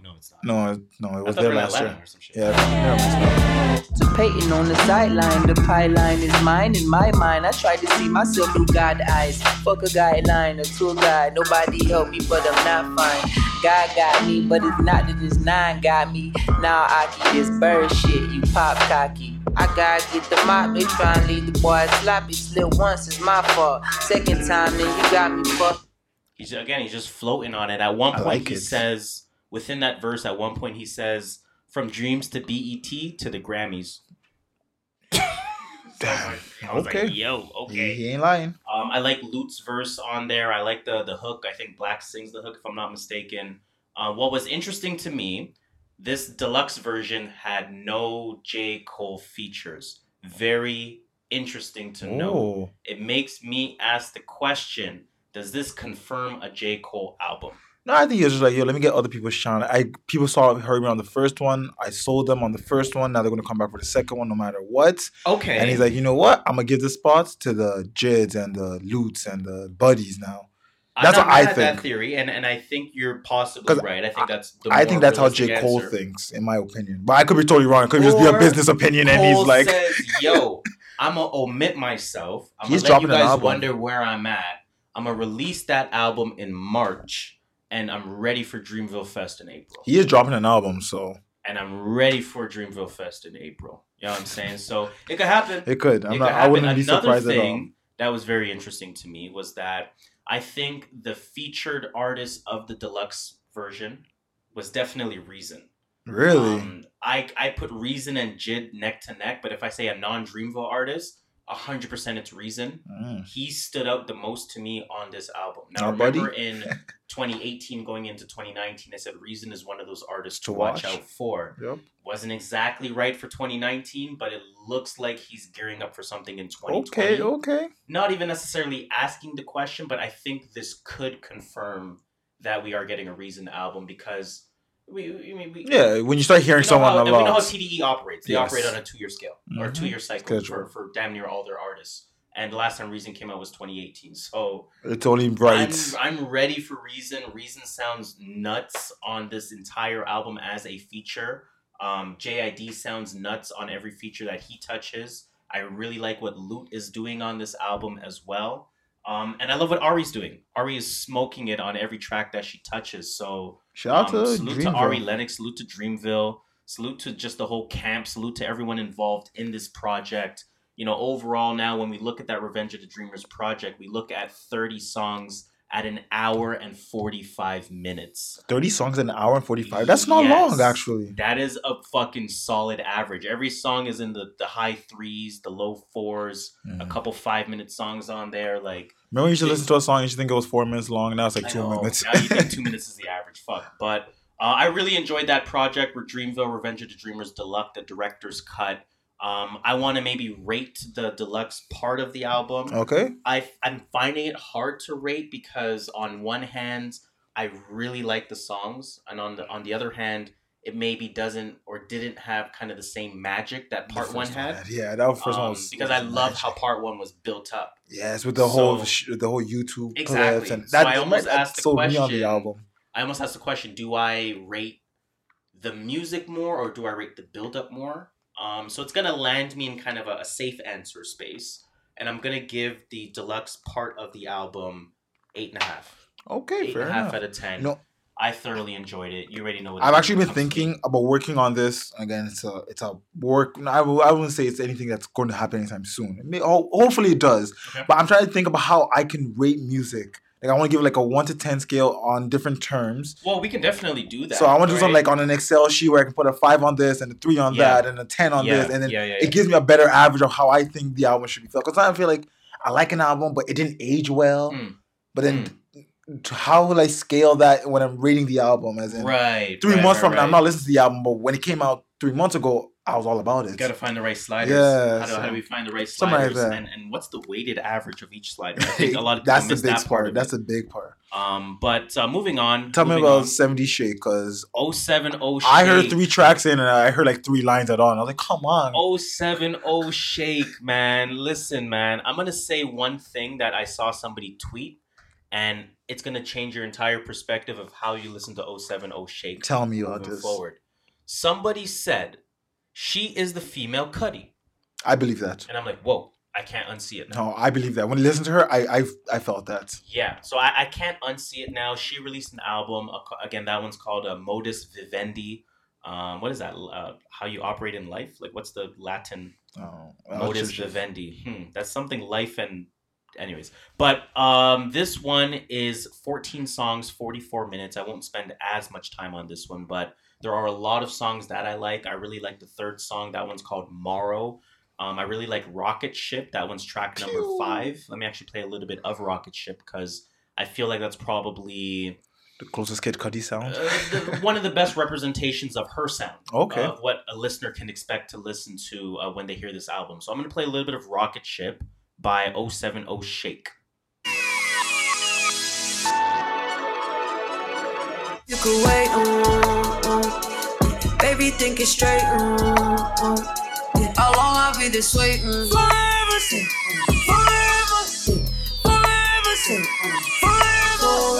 No. No, it- was there they were in last year. Atlanta or some. Yeah, yeah, To Peyton on the sideline, the pie line is mine in my mind. I try to see myself through God eyes. Fuck a guideline, a tour guide. Nobody help me, but I'm not fine. God got me, but it's not that this nine got me. Now I get this bird shit, you pop cocky. I gotta get the mop, they try and leave the boy sloppy. Slip once is my fault. Second time, then you got me fucked. He's again, he's just floating on it. At one point, like he it. says within that verse. At one point, he says, "From dreams to BET to the Grammys." Damn. I was Okay. like, "Yo, okay." He, he ain't lying. Um, I like Lute's verse on there. I like the the hook. I think 6LACK sings the hook, if I'm not mistaken. Uh, what was interesting to me, this deluxe version had no J Cole features. Very interesting to know. Oh. It makes me ask the question: Does this confirm a J Cole album? No, I think he was just like, yo, let me get other people's shine. I people saw heard me on the first one. I sold them on the first one. Now they're gonna come back for the second one, no matter what. Okay. And he's like, you know what? I'm gonna give the spots to the Jids and the Lutes and the Buddies now. That's what I think. That theory, and and I think you're possibly right. I think that's. The I think that's how J. Cole answer. thinks, in my opinion. But I could be totally wrong. It could just be a business opinion, and he's like, says, "Yo, I'm gonna omit myself. I'm He's gonna let you guys wonder where I'm at. I'm gonna release that album in March, and I'm ready for Dreamville Fest in April. he is dropping an album, so And I'm ready for Dreamville Fest in April. You know what I'm saying? So it could happen. It could. I'm It not- I happen. wouldn't be Another surprised at all. that was very interesting to me was that I think the featured artist of the deluxe version was definitely Reason. really, Um, I I put Reason and Jid neck to neck, but if I say a non Dreamville artist, hundred percent it's Reason. Mm. He stood out the most to me on this album. Now Our buddy? remember in 2018 going into 2019, I said Reason is one of those artists to, To watch. watch. out for. Yep. Wasn't exactly right for 2019, but it looks like he's gearing up for something in 2020 okay, okay. not even necessarily asking the question, but I think this could confirm that we are getting a Reason album because we, we, we, we Yeah, when you start hearing someone how, we know how. TDE operates. They Yes. operate on a two year scale or Mhm. two year cycle for, for damn near all their artists. And the last time Reason came out was 2018. So It's only right. I'm, I'm ready for Reason. Reason sounds nuts on this entire album as a feature. Um, JID sounds nuts on every feature that he touches. I really like what Lute is doing on this album as well. Um, and I love what Ari's doing. Ari is smoking it on every track that she touches. So Shout out to um, salute to Ari Lennox, salute to Dreamville, salute to just the whole camp, salute to everyone involved in this project. You know, overall now when we look at that Revenge of the Dreamers project, we look at 30 songs at an hour and 45 minutes. 30 songs in an hour and 45. That's not Yes. long, actually. That is a fucking solid average. Every song is in the, the high threes, the low fours, Mm. a couple five minute songs on there. Like Remember, when you should listen to a song, you should think it was four minutes long. And now it's like I two know. minutes. now you think two minutes is the average. Fuck. But uh, I really enjoyed that project with Dreamville Revenge of the Dreamers Deluxe, the director's cut. Um, I want to maybe rate the deluxe part of the album. Okay. I, I'm finding it hard to rate because on one hand, I really like the songs, and on the on the other hand, it maybe doesn't or didn't have kind of the same magic that part one first had. one yeah, that first one Um, was- because I love how part one was built up. Yes, with the whole So- sh- the whole YouTube Exactly. clips and so I almost that asked the question. me on the album. I almost asked the question: Do I rate the music more, or do I rate the build up more? Um, so it's gonna land me in kind of a, a safe answer space, and I'm gonna give the deluxe part of the album eight and a half. Okay, eight fair and a half out of ten. No. I thoroughly enjoyed it. You already know what I've actually been to thinking about working on this again. It's a it's a work. I w- I wouldn't say it's anything that's going to happen anytime soon. It may, ho- hopefully it does. Okay. But I'm trying to think about how I can rate music. Like I want to give it like a one to ten scale on different terms. Well, we can definitely do that. so I want to do something right? like on an Excel sheet where I can put a five on this and a three on Yeah. that and a ten on Yeah, this, and then it gives me a better average of how I think the album should be felt. Because I feel like I like an album, but it didn't age well. Mm. But then, t- how will I scale that when I'm rating the album? As in, Right, three right, months right, from now, I'm not listening to the album, but when it came out three months ago, I was all about it. You got to find the right sliders. Yeah, How do, how do we find the right like sliders? and, and what's the weighted average of each slider? I think a lot of people That's the big that part. That's a big part. Um, but uh, moving on. Tell me about on. 70 Shake, because 070 I heard three tracks in and I heard like three lines at all. And I was like, come on. 070 Shake, man. Listen, man. I'm going to say one thing that I saw somebody tweet, and it's going to change your entire perspective of how you listen to 070 Shake. Tell me about this. forward. Somebody said she is the female Cudi. I believe that. And I'm like, whoa, I can't unsee it now. No, I believe that. When I listened to her, I I, I felt that. Yeah, so I, I can't unsee it now. She released an album again. That one's called uh, Modus Vivendi. Um, what is that? Uh, how you operate in life? Like, what's the Latin Oh, modus vivendi? Hmm, that's something life and. Anyways, but um, this one is 14 songs, 44 minutes. I won't spend as much time on this one, but there are a lot of songs that I like. I really like the third song. That one's called Morrow. Um, I really like Rocket Ship. That one's track number five. Let me actually play a little bit of Rocket Ship because I feel like that's probably The closest Kid Cudi sound. uh, the, one of the best representations of her sound. Okay. Of what a listener can expect to listen to uh, when they hear this album. So I'm going to play a little bit of Rocket Ship by 070 Shake. You could wait, uh, baby, think it straight. Uh, yeah. How long I'll be this way? Mm. Forever, say, forever, say, forever, say, forever,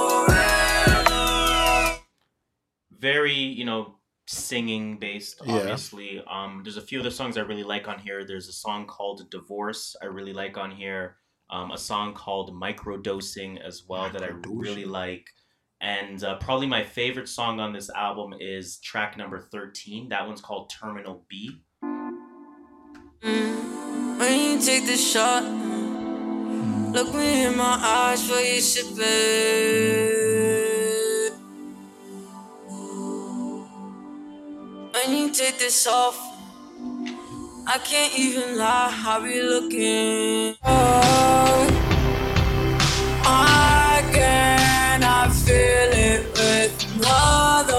forever. Very, you know, singing based, Yeah. obviously. Um, there's a few other songs I really like on here. There's a song called Divorce I really like on here. Um, a song called Microdosing as well that I really like. And uh, probably my favorite song on this album is track number 13. That one's called Terminal B. mm, When you take the shot, look me in my eyes for you sip it. When you take this off, I can't even lie, I be looking. Oh, I cannot feel it with another.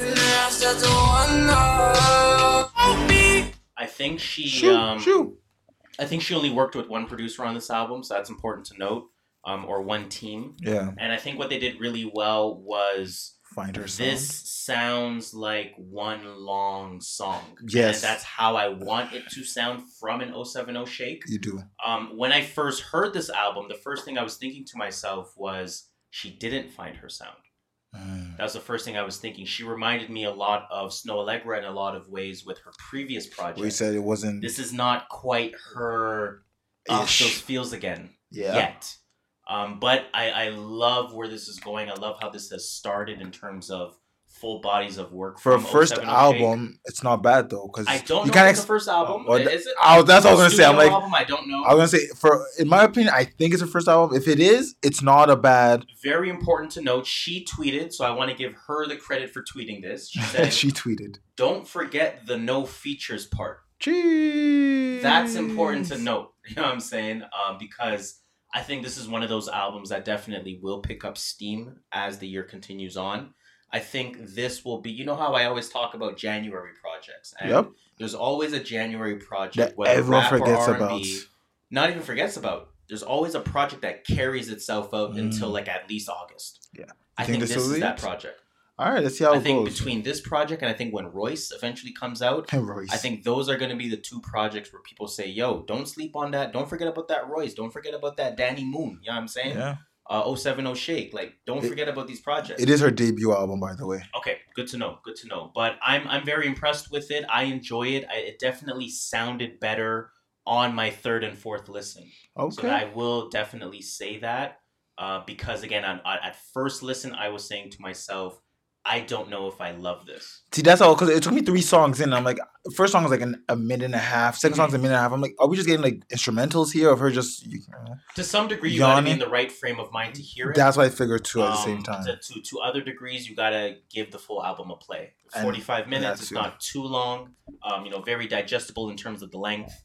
And I start to wonder. I think she Shoot, um shoot. I think she only worked with one producer on this album, so that's important to note. Um, or one team. Yeah. And I think what they did really well was Find her sound. this sounds like one long song. Yes. And that's how I want it to sound from an 070 Shake. You do. Um, when I first heard this album, the first thing I was thinking to myself was she didn't find her sound. Mm. That was the first thing I was thinking. She reminded me a lot of Snoh Aalegra in a lot of ways with her previous project. We said it wasn't. this is not quite her off Ish. those feels again Yeah. yet. Um, but I, I love where this is going. I love how this has started in terms of full bodies of work For a first 070 album, it's not bad though, because I don't you know can't if it's ex- the first album. Well, Is it? I that's what I was gonna say. I'm like, album? I don't know. I was gonna say, for in my opinion, I think it's her first album. If it is, it's not a bad. Very important to note. She tweeted, so I want to give her the credit for tweeting this. She said, she tweeted. "Don't forget the no features part." Jeez. That's important to note. You know what I'm saying? Um, because I think this is one of those albums that definitely will pick up steam as the year continues on. I think this will be. You know how I always talk about January projects. And Yep. There's always a January project That everyone forgets about. Not even forgets about. There's always a project that carries itself out until Mm. like at least August. Yeah. I think, think this this is that project. All right, let's see how I it think goes. between this project and I think when Royce eventually comes out, Royce. I think those are going to be the two projects where people say, "Yo, don't sleep on that. Don't forget about that Royce. Don't forget about that Danny Moon." You know what I'm saying? Yeah. Uh, 070 Shake. Like, don't It- forget about these projects. It is her debut album, by the way. Okay, good to know. Good to know. But I'm I'm very impressed with it. I enjoy it. I, it definitely sounded better on my third and fourth listen. Okay. So I will definitely say that uh, because again, on, on- at first listen, I was saying to myself, I don't know if I love this. See, that's all because it took me three songs in. I'm like, first song was like an, a minute and a half. 2nd song's a minute and a half. I'm like, are we just getting like instrumentals here of her just? You know? To some degree, you gotta be in the right frame of mind to hear it. That's what I figured too. At the same Um, time, To, to, to other degrees, you gotta give the full album a play. 45 minutes, that it's not too long. Um, you know, very digestible in terms of the length.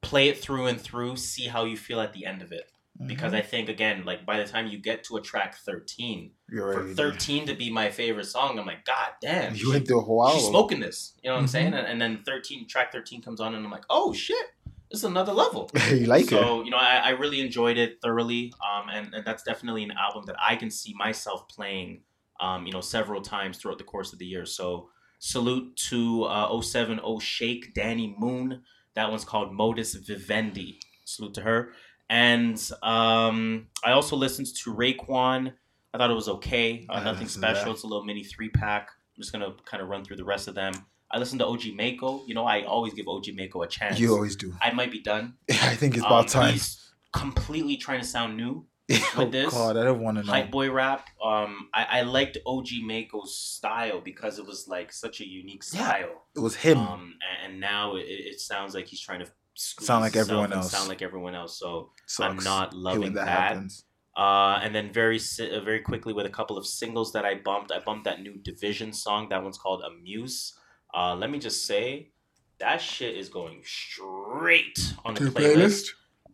play it through and through, see how you feel at the end of it. Because Mhm. I think again, like by the time you get to a track thirteen, You're for already thirteen to be my favorite song, I'm like, God damn, You went through a whole she's smoking this. You know what I'm Mhm. saying? And, and then thirteen, track thirteen comes on, and I'm like, oh shit, this is another level. you like so, it? you know, I, I really enjoyed it thoroughly. Um, and, and that's definitely an album that I can see myself playing, um, you know, several times throughout the course of the year. So, salute to uh, 070 Shake, Danny Moon. That one's called Modus Vivendi. Salute to her. And um, I also listened to Raekwon. I thought it was okay. Uh, nothing special. It's a little mini three pack. I'm just gonna kind of run through the rest of them. I listened to OG Maco. You know, I always give OG Maco a chance. You always do. I might be done. I think it's about time. He's completely trying to sound new oh with this. Oh God, I don't want to know. Hype boy rap. Um, I, I liked OG Maco's style because it was like such a unique style. It was him. Um, and, and now it, it sounds like he's trying to Sound like everyone else. Sound like everyone else. So I'm not loving that that. Uh, and then very uh, very quickly with a couple of singles that I bumped. I bumped that new dvsn song. That one's called Amuse. Uh, let me just say, that shit is going straight on the, the playlist. playlist?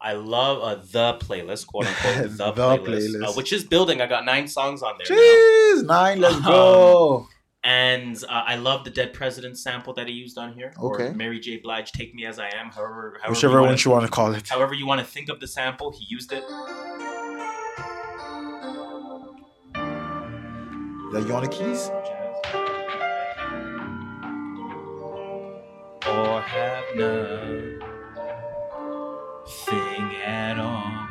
I love uh, the playlist, quote unquote, the, The playlist, playlist. Uh, which is building. I got nine songs on there. now. Jeez, nine. Let's Um, go. And uh, I love the Dead President sample that he used on here. Or Okay. Mary J. Blige, Take Me As I Am, however, however Whichever you one you want to call it. However you want to think of the sample, he used it. That you on the keys? Or have nothing at all.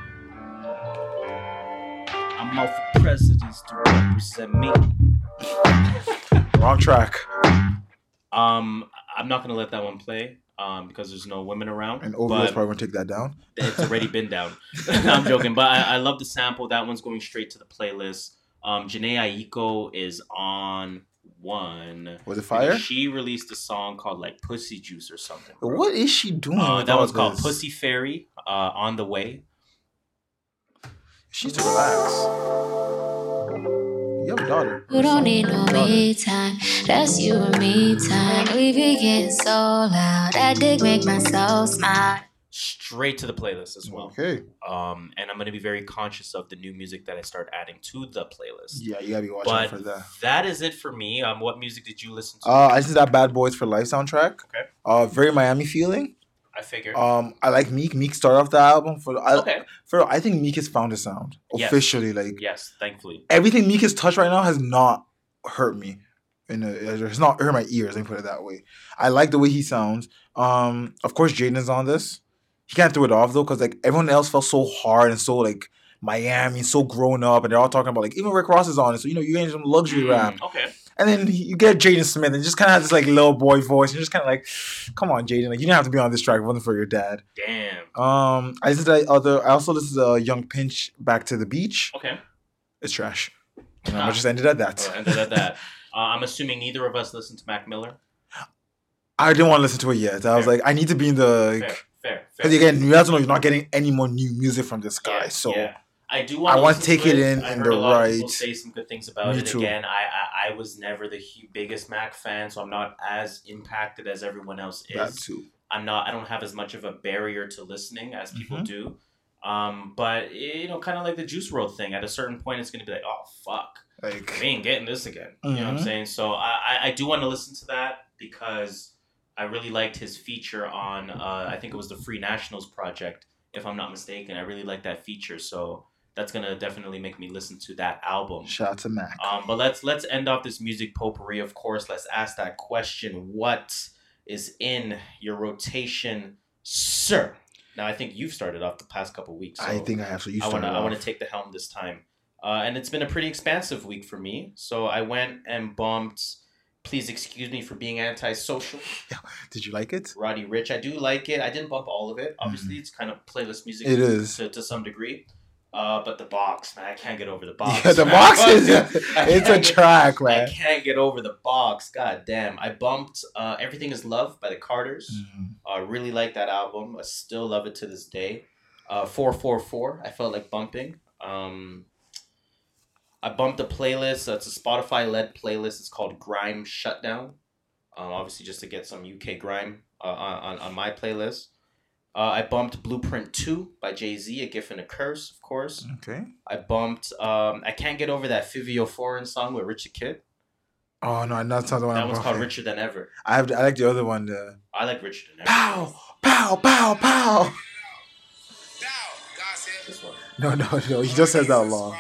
I'm out for presidents to represent me. Wrong track. Um, I'm not gonna let that one play. Um, because there's no women around. And OVO is probably gonna take that down. It's already been down. I'm joking, but I, I love the sample. That one's going straight to the playlist. Um, Jhené Aiko is on one. Was it fire? She released a song called like Pussy Juice or something. bro. What is she doing? Uh, that was called? Pussy Fairy. Uh, on the way. She needs to relax. You daughter. You don't need no me time. That's you and me time. We be getting so loud. That dick make my soul smile. Straight to the playlist as well. Okay. Um, and I'm gonna be very conscious of the new music that I start adding to the playlist. Yeah, you gotta be watching But for that. that is it for me. Um, what music did you listen to? Uh, I listened to that Bad Boys for Life soundtrack. Okay. Uh, very Miami feeling. I figured. Um, I like Meek. Meek started off the album for. I, Okay. For I think Meek has found his sound Yes. officially. Like yes, thankfully. everything Meek has touched right now has not hurt me. In a, it's not hurt my ears. Let me put it that way. I like the way he sounds. Um, of course, Jaden's on this. He can't throw it off though, because like everyone else felt so hard and so like Miami, so grown up, and they're all talking about like even Rick Ross is on it. So you know you're getting some luxury rap. Mm, Okay. And then you get Jaden Smith and just kind of has this like little boy voice. You're just kind of like, come on, Jaden, like you don't have to be on this track if for your dad. Damn. Um, I listened to other. I also listened to uh, Yung Pinch Back to the Beach. Okay. It's trash. And I'm just ended at that. Oh, ended at that. Uh, I'm assuming neither of us listened to Mac Miller. I didn't want to listen to it yet. I was like, I need to be in the Fair, like, fair, fair. because again, you have to know you're not getting any more new music from this guy. so yeah. I do want. I want. to take it in I in the a lot of people right- say some good things about Me it. too. Again, I, I I was never the biggest Mac fan, so I'm not as impacted as everyone else is. that too. I'm not. I don't have as much of a barrier to listening as people Mhm. do. Um, but you know, kind of like the Juice WRLD thing. At a certain point, it's gonna be like, oh fuck, Like we ain't getting this again. You know what I'm Mhm. saying? So I, I, I do want to listen to that because I really liked his feature on uh, I think it was the Free Nationals project, if I'm not mistaken. I really liked that feature, so that's gonna definitely make me listen to that album. shout out to Mac. Um, but let's let's end off this music potpourri. Of course, let's ask that question: What is in your rotation, sir? Now, I think you've started off the past couple weeks. I think I have. So you I want started to I want to take the helm this time, uh, and it's been a pretty expansive week for me. So I went and bumped. Please excuse me for being antisocial. Did you like it? Roddy Ricch, I do like it. I didn't bump all of it. Obviously, it's kind of playlist music. Mm-hmm. It is. to, to some degree. Uh, but the box, man, I can't get over the box. Yeah, the man. box is it's a can't get- track, I can't get over the box. God damn. I bumped uh, Everything is Love by the Carters. Mm-hmm. I really like that album. I still love it to this day. Uh, 444, I felt like bumping. Um, I bumped a playlist. Uh, it's a Spotify led playlist. It's called Grime Shutdown. Um, obviously, just to get some UK grime uh, on, on, on my playlist. Uh, I bumped Blueprint 2 by Jay Z, A Gift and a Curse, of course. Okay. I bumped um, I Can't Get Over That Fivio Foreign song with Richard Kidd. Oh no, that's not the one. That I'm one's called bumping. Richer Than Ever. I have. I like the other one. The I like Richer Than Ever. pow, pow, pow, pow. This one. No, no, no. He just says that long.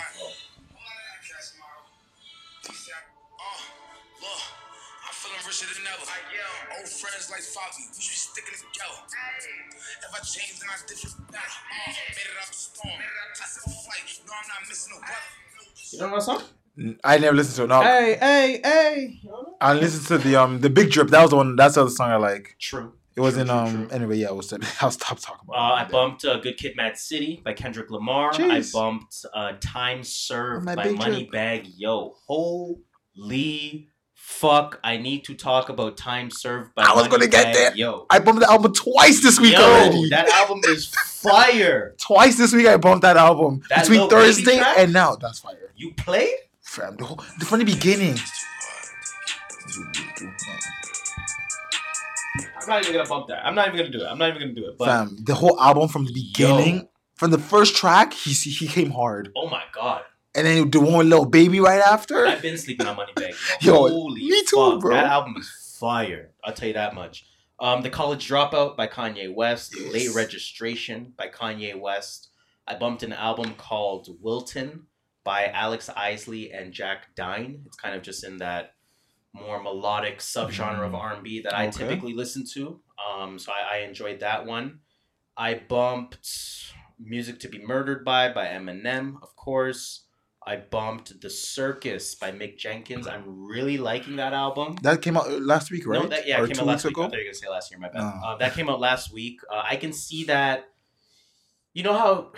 If I change, then I different better. Uh, made it out the storm. I said flight. No, I'm not missing no weather. You know that song? I never listened to it. No, Hey, hey, hey. I listened to the um the Big Drip. That was the one. That's the other song I like. True. It wasn't um. Anyway, yeah, it was. I'll stop talking about. Uh, I bumped uh, Good Kid, Mad City by Kendrick Lamar. Jeez. I bumped uh, Time Served My by big Moneybagg Yo. Holy fuck! I need to talk about Time Served by I was gonna get there. Yo. I bumped the album twice this week Yo, already. that album is fire. Twice this week I bumped that album That between Thursday and now. That's fire. You played? Fam, the whole, from the beginning. I'm not even gonna bump that. I'm not even gonna do it. I'm not even gonna do it. But Fam, the whole album from the beginning, from the first track, he he came hard, oh my god, and then the one with little baby right after. I've been sleeping on Moneybagg Yo, Yo. Holy me too, fuck. bro. That album is fire. I'll tell you that much. Um, The College Dropout by Kanye West. Late Registration by Kanye West. I bumped an album called Wilton by Alex Isley and Jack Dine. It's kind of just in that more melodic subgenre of R&B that I Okay. typically listen to. Um, so I, I enjoyed that one. I bumped Music to Be Murdered by by Eminem, of course. I bumped The Circus by Mick Jenkins. I'm really liking that album. That came out uh, last week, right? No, that yeah, or it came out last week. I ago. thought you were gonna say last year. My bad. No. Uh, that came out last week. Uh, I can see that. You know how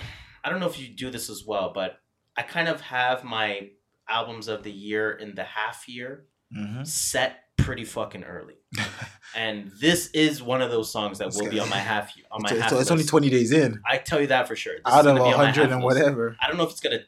I don't know if you do this as well, but I kind of have my albums of the year in the half year Mhm. set pretty fucking early, and this is one of those songs that will be on my half year on my So, half. so it's only twenty days in. I tell you that for sure. This is Out of gonna be on my hundred half and list. whatever. I don't know if it's gonna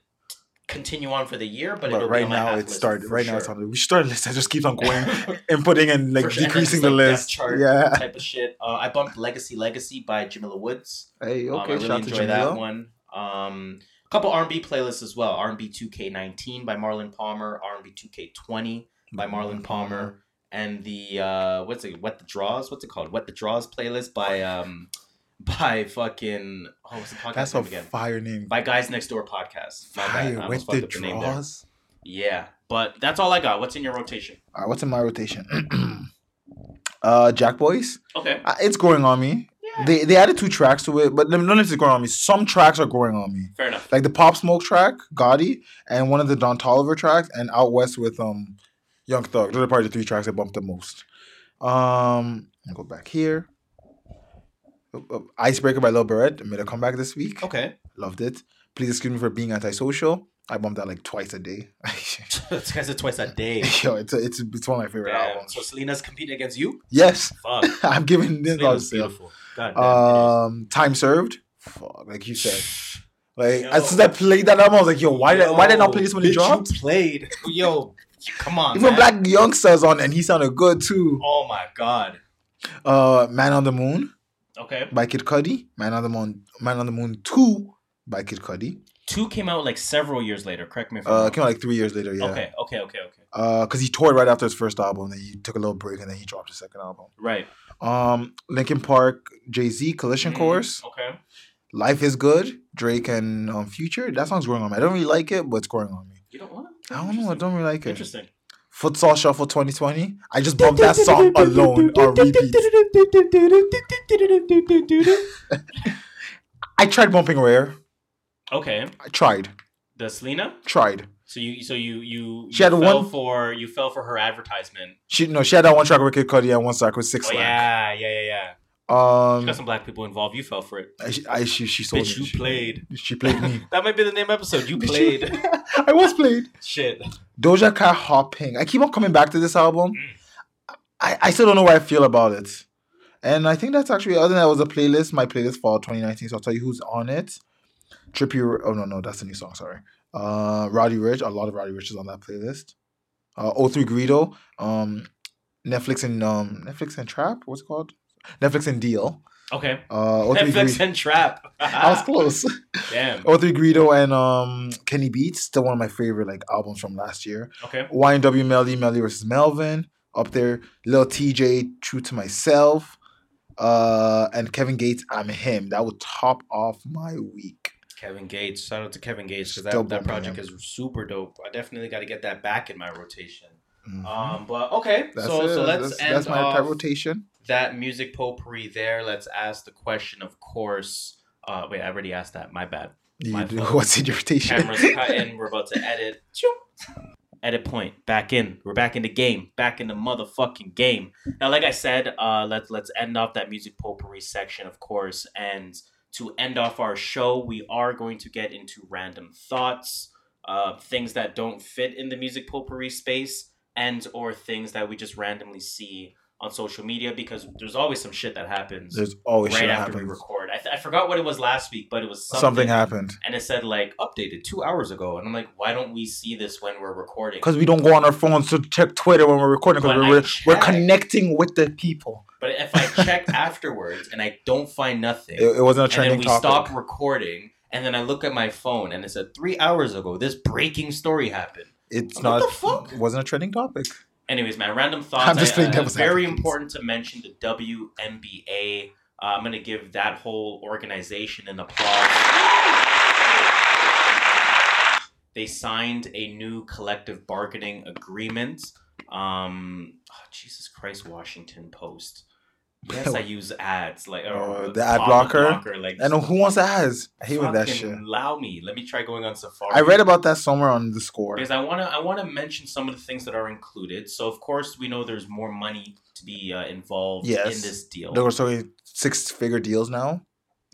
continue on for the year, but, But it'll be right now it started. Right now it's on. We started list that just keeps on going inputting and like sure. And decreasing just, the like, list. Yeah. type of shit. Uh, I bumped Legacy Legacy by Jamila Woods. Hey, Um, okay. I really shout out to enjoy that one. Um, a couple R&B playlists as well. R&B 2K19 by Marlon Palmer. R&B 2K20 by Marlon Palmer. And the uh, what's it? Wet the Draws. What's it called? Wet the Draws playlist by um by fucking oh what's the podcast That's a name again? fire name. By Guys Next Door podcast. My bad. Fire I with the the name there. draws. Yeah, but that's all I got. What's in your rotation? All right, what's in my rotation? uh, Jack Boys. Okay. Uh, it's growing on me. They they added two tracks to it, but none of it's growing on me. Some tracks are growing on me. Fair enough. Like the Pop Smoke track, Gatti, and one of the Don Toliver tracks, and Out West with um Young Thug. Those are probably the three tracks I bumped the most. Um, I'll go back here. Uh, Icebreaker by Lil Berete made a comeback this week. Okay. Loved it. Please excuse me for being antisocial. I bumped that like twice a day. this guy's a twice a day. Yo, it's a, it's it's one of my favorite Damn. albums. So Selena's competing against you? Yes, Fuck. I'm giving this Selena's beautiful. God damn. Um, time served. Fuck, like you said. Like Yo. as soon as I played that album, I was like, "Yo, why did why did I not Yo, play this when it dropped?" Played. Yo, come on. Even man. Blac Youngsta's on, and he sounded good too. Oh my god. Uh, Man on the Moon Okay. by Kid Cudi. Man on the Moon. Man on the Moon Two by Kid Cudi. Two came out like several years later. Correct me if I'm Uh, wrong. came out like three years later. Yeah. Okay, okay, okay, okay. Uh, cause he toured right after his first album, then he took a little break, and then he dropped his second album. Right. Um, Linkin Park, Jay Z, Collision Mhm, Course. Okay. Life is Good, Drake and um, Future. That song's growing on me. I don't really like it, but it's growing on me. You don't want? It? I don't know. I don't really like it. Interesting. Futsal Shuffle 2020. I just bumped that song alone on repeat. I tried bumping Rare. Okay. I tried. The Selena. Tried. So you, so you, you, She you had fell one- for you fell for her advertisement. She no, she had that one track with Kid Cudi and one track with Six Oh yeah, yeah, yeah, yeah. Um, She got some black people involved. You fell for it. I, she- I, she she sold Bitch, it. you played. She played me. that might be the name episode. You played. I was played. Shit. Doja Cat Hopping. I keep on coming back to this album. Mm. I, I still don't know where I feel about it. And I think that's actually other than that was a playlist, my playlist for 2019. So I'll tell you who's on it. Trippy oh no, no, that's a new song, sorry. Uh Roddy Ricch, a lot of Roddy Ricch is on that playlist. Uh O3 Greedo, um Netflix and um Netflix and Trap, what's it called? Netflix and Deal. Okay. Uh, O3 FX Gre- and Trap. I was close. Damn. O3 Greedo and um Kenny Beats, still one of my favorite like albums from last year. Okay. YNW Melly, Melly versus Melvin, up there. Lil Tjay, True to Myself, uh, and Kevin Gates, I'm him. That would top off my week. Kevin Gates. Shout out to Kevin Gates because that, that project is super dope. I definitely got to get that back in my rotation. Mhm. Um, but okay, That's so it. so let's that's, end that's my off rotation. That music potpourri there. Let's ask the question, of course. Uh, wait, I already asked that. My bad. My do what's in your rotation? Cameras cut in. We're about to edit. Edit point. Back in. We're back in the game. Back in the motherfucking game. Now, like I said, uh, let's let's end off that music potpourri section, of course. And to end off our show, we are going to get into random thoughts, uh, things that don't fit in the music potpourri space, and or things that we just randomly see on social media because there's always some shit that happens. There's always right shit after we happens. record. I, th- I forgot what it was last week, but it was something, Something happened. and it said like updated two hours ago, and I'm like, why don't we see this when we're recording? Because we don't go on our phones to check Twitter when we're recording. Because we're, we're connecting with the people. But if I check afterwards and I don't find nothing, It- it wasn't a and trending then we topic. stop recording, and then I look at my phone and it said three hours ago this breaking story happened. It's What not. the fuck? Wasn't a trending topic. Anyways, man, random thoughts. I'm just I- playing I- very advocate. important to mention the WNBA. Uh, I'm gonna give that whole organization an applause. They signed a new collective bargaining agreement. Um, oh, Jesus Christ, Washington Post. Yes, I use ads like Oh, the ad pop-up blocker. like and who wants ads. I hate when that shit. Allow me. Let me try going on Safari. I read about that somewhere on the score. because I want to I want to mention some of the things that are included. So of course we know there's more money to be uh, involved Yes. in this deal. There were so six figure deals now.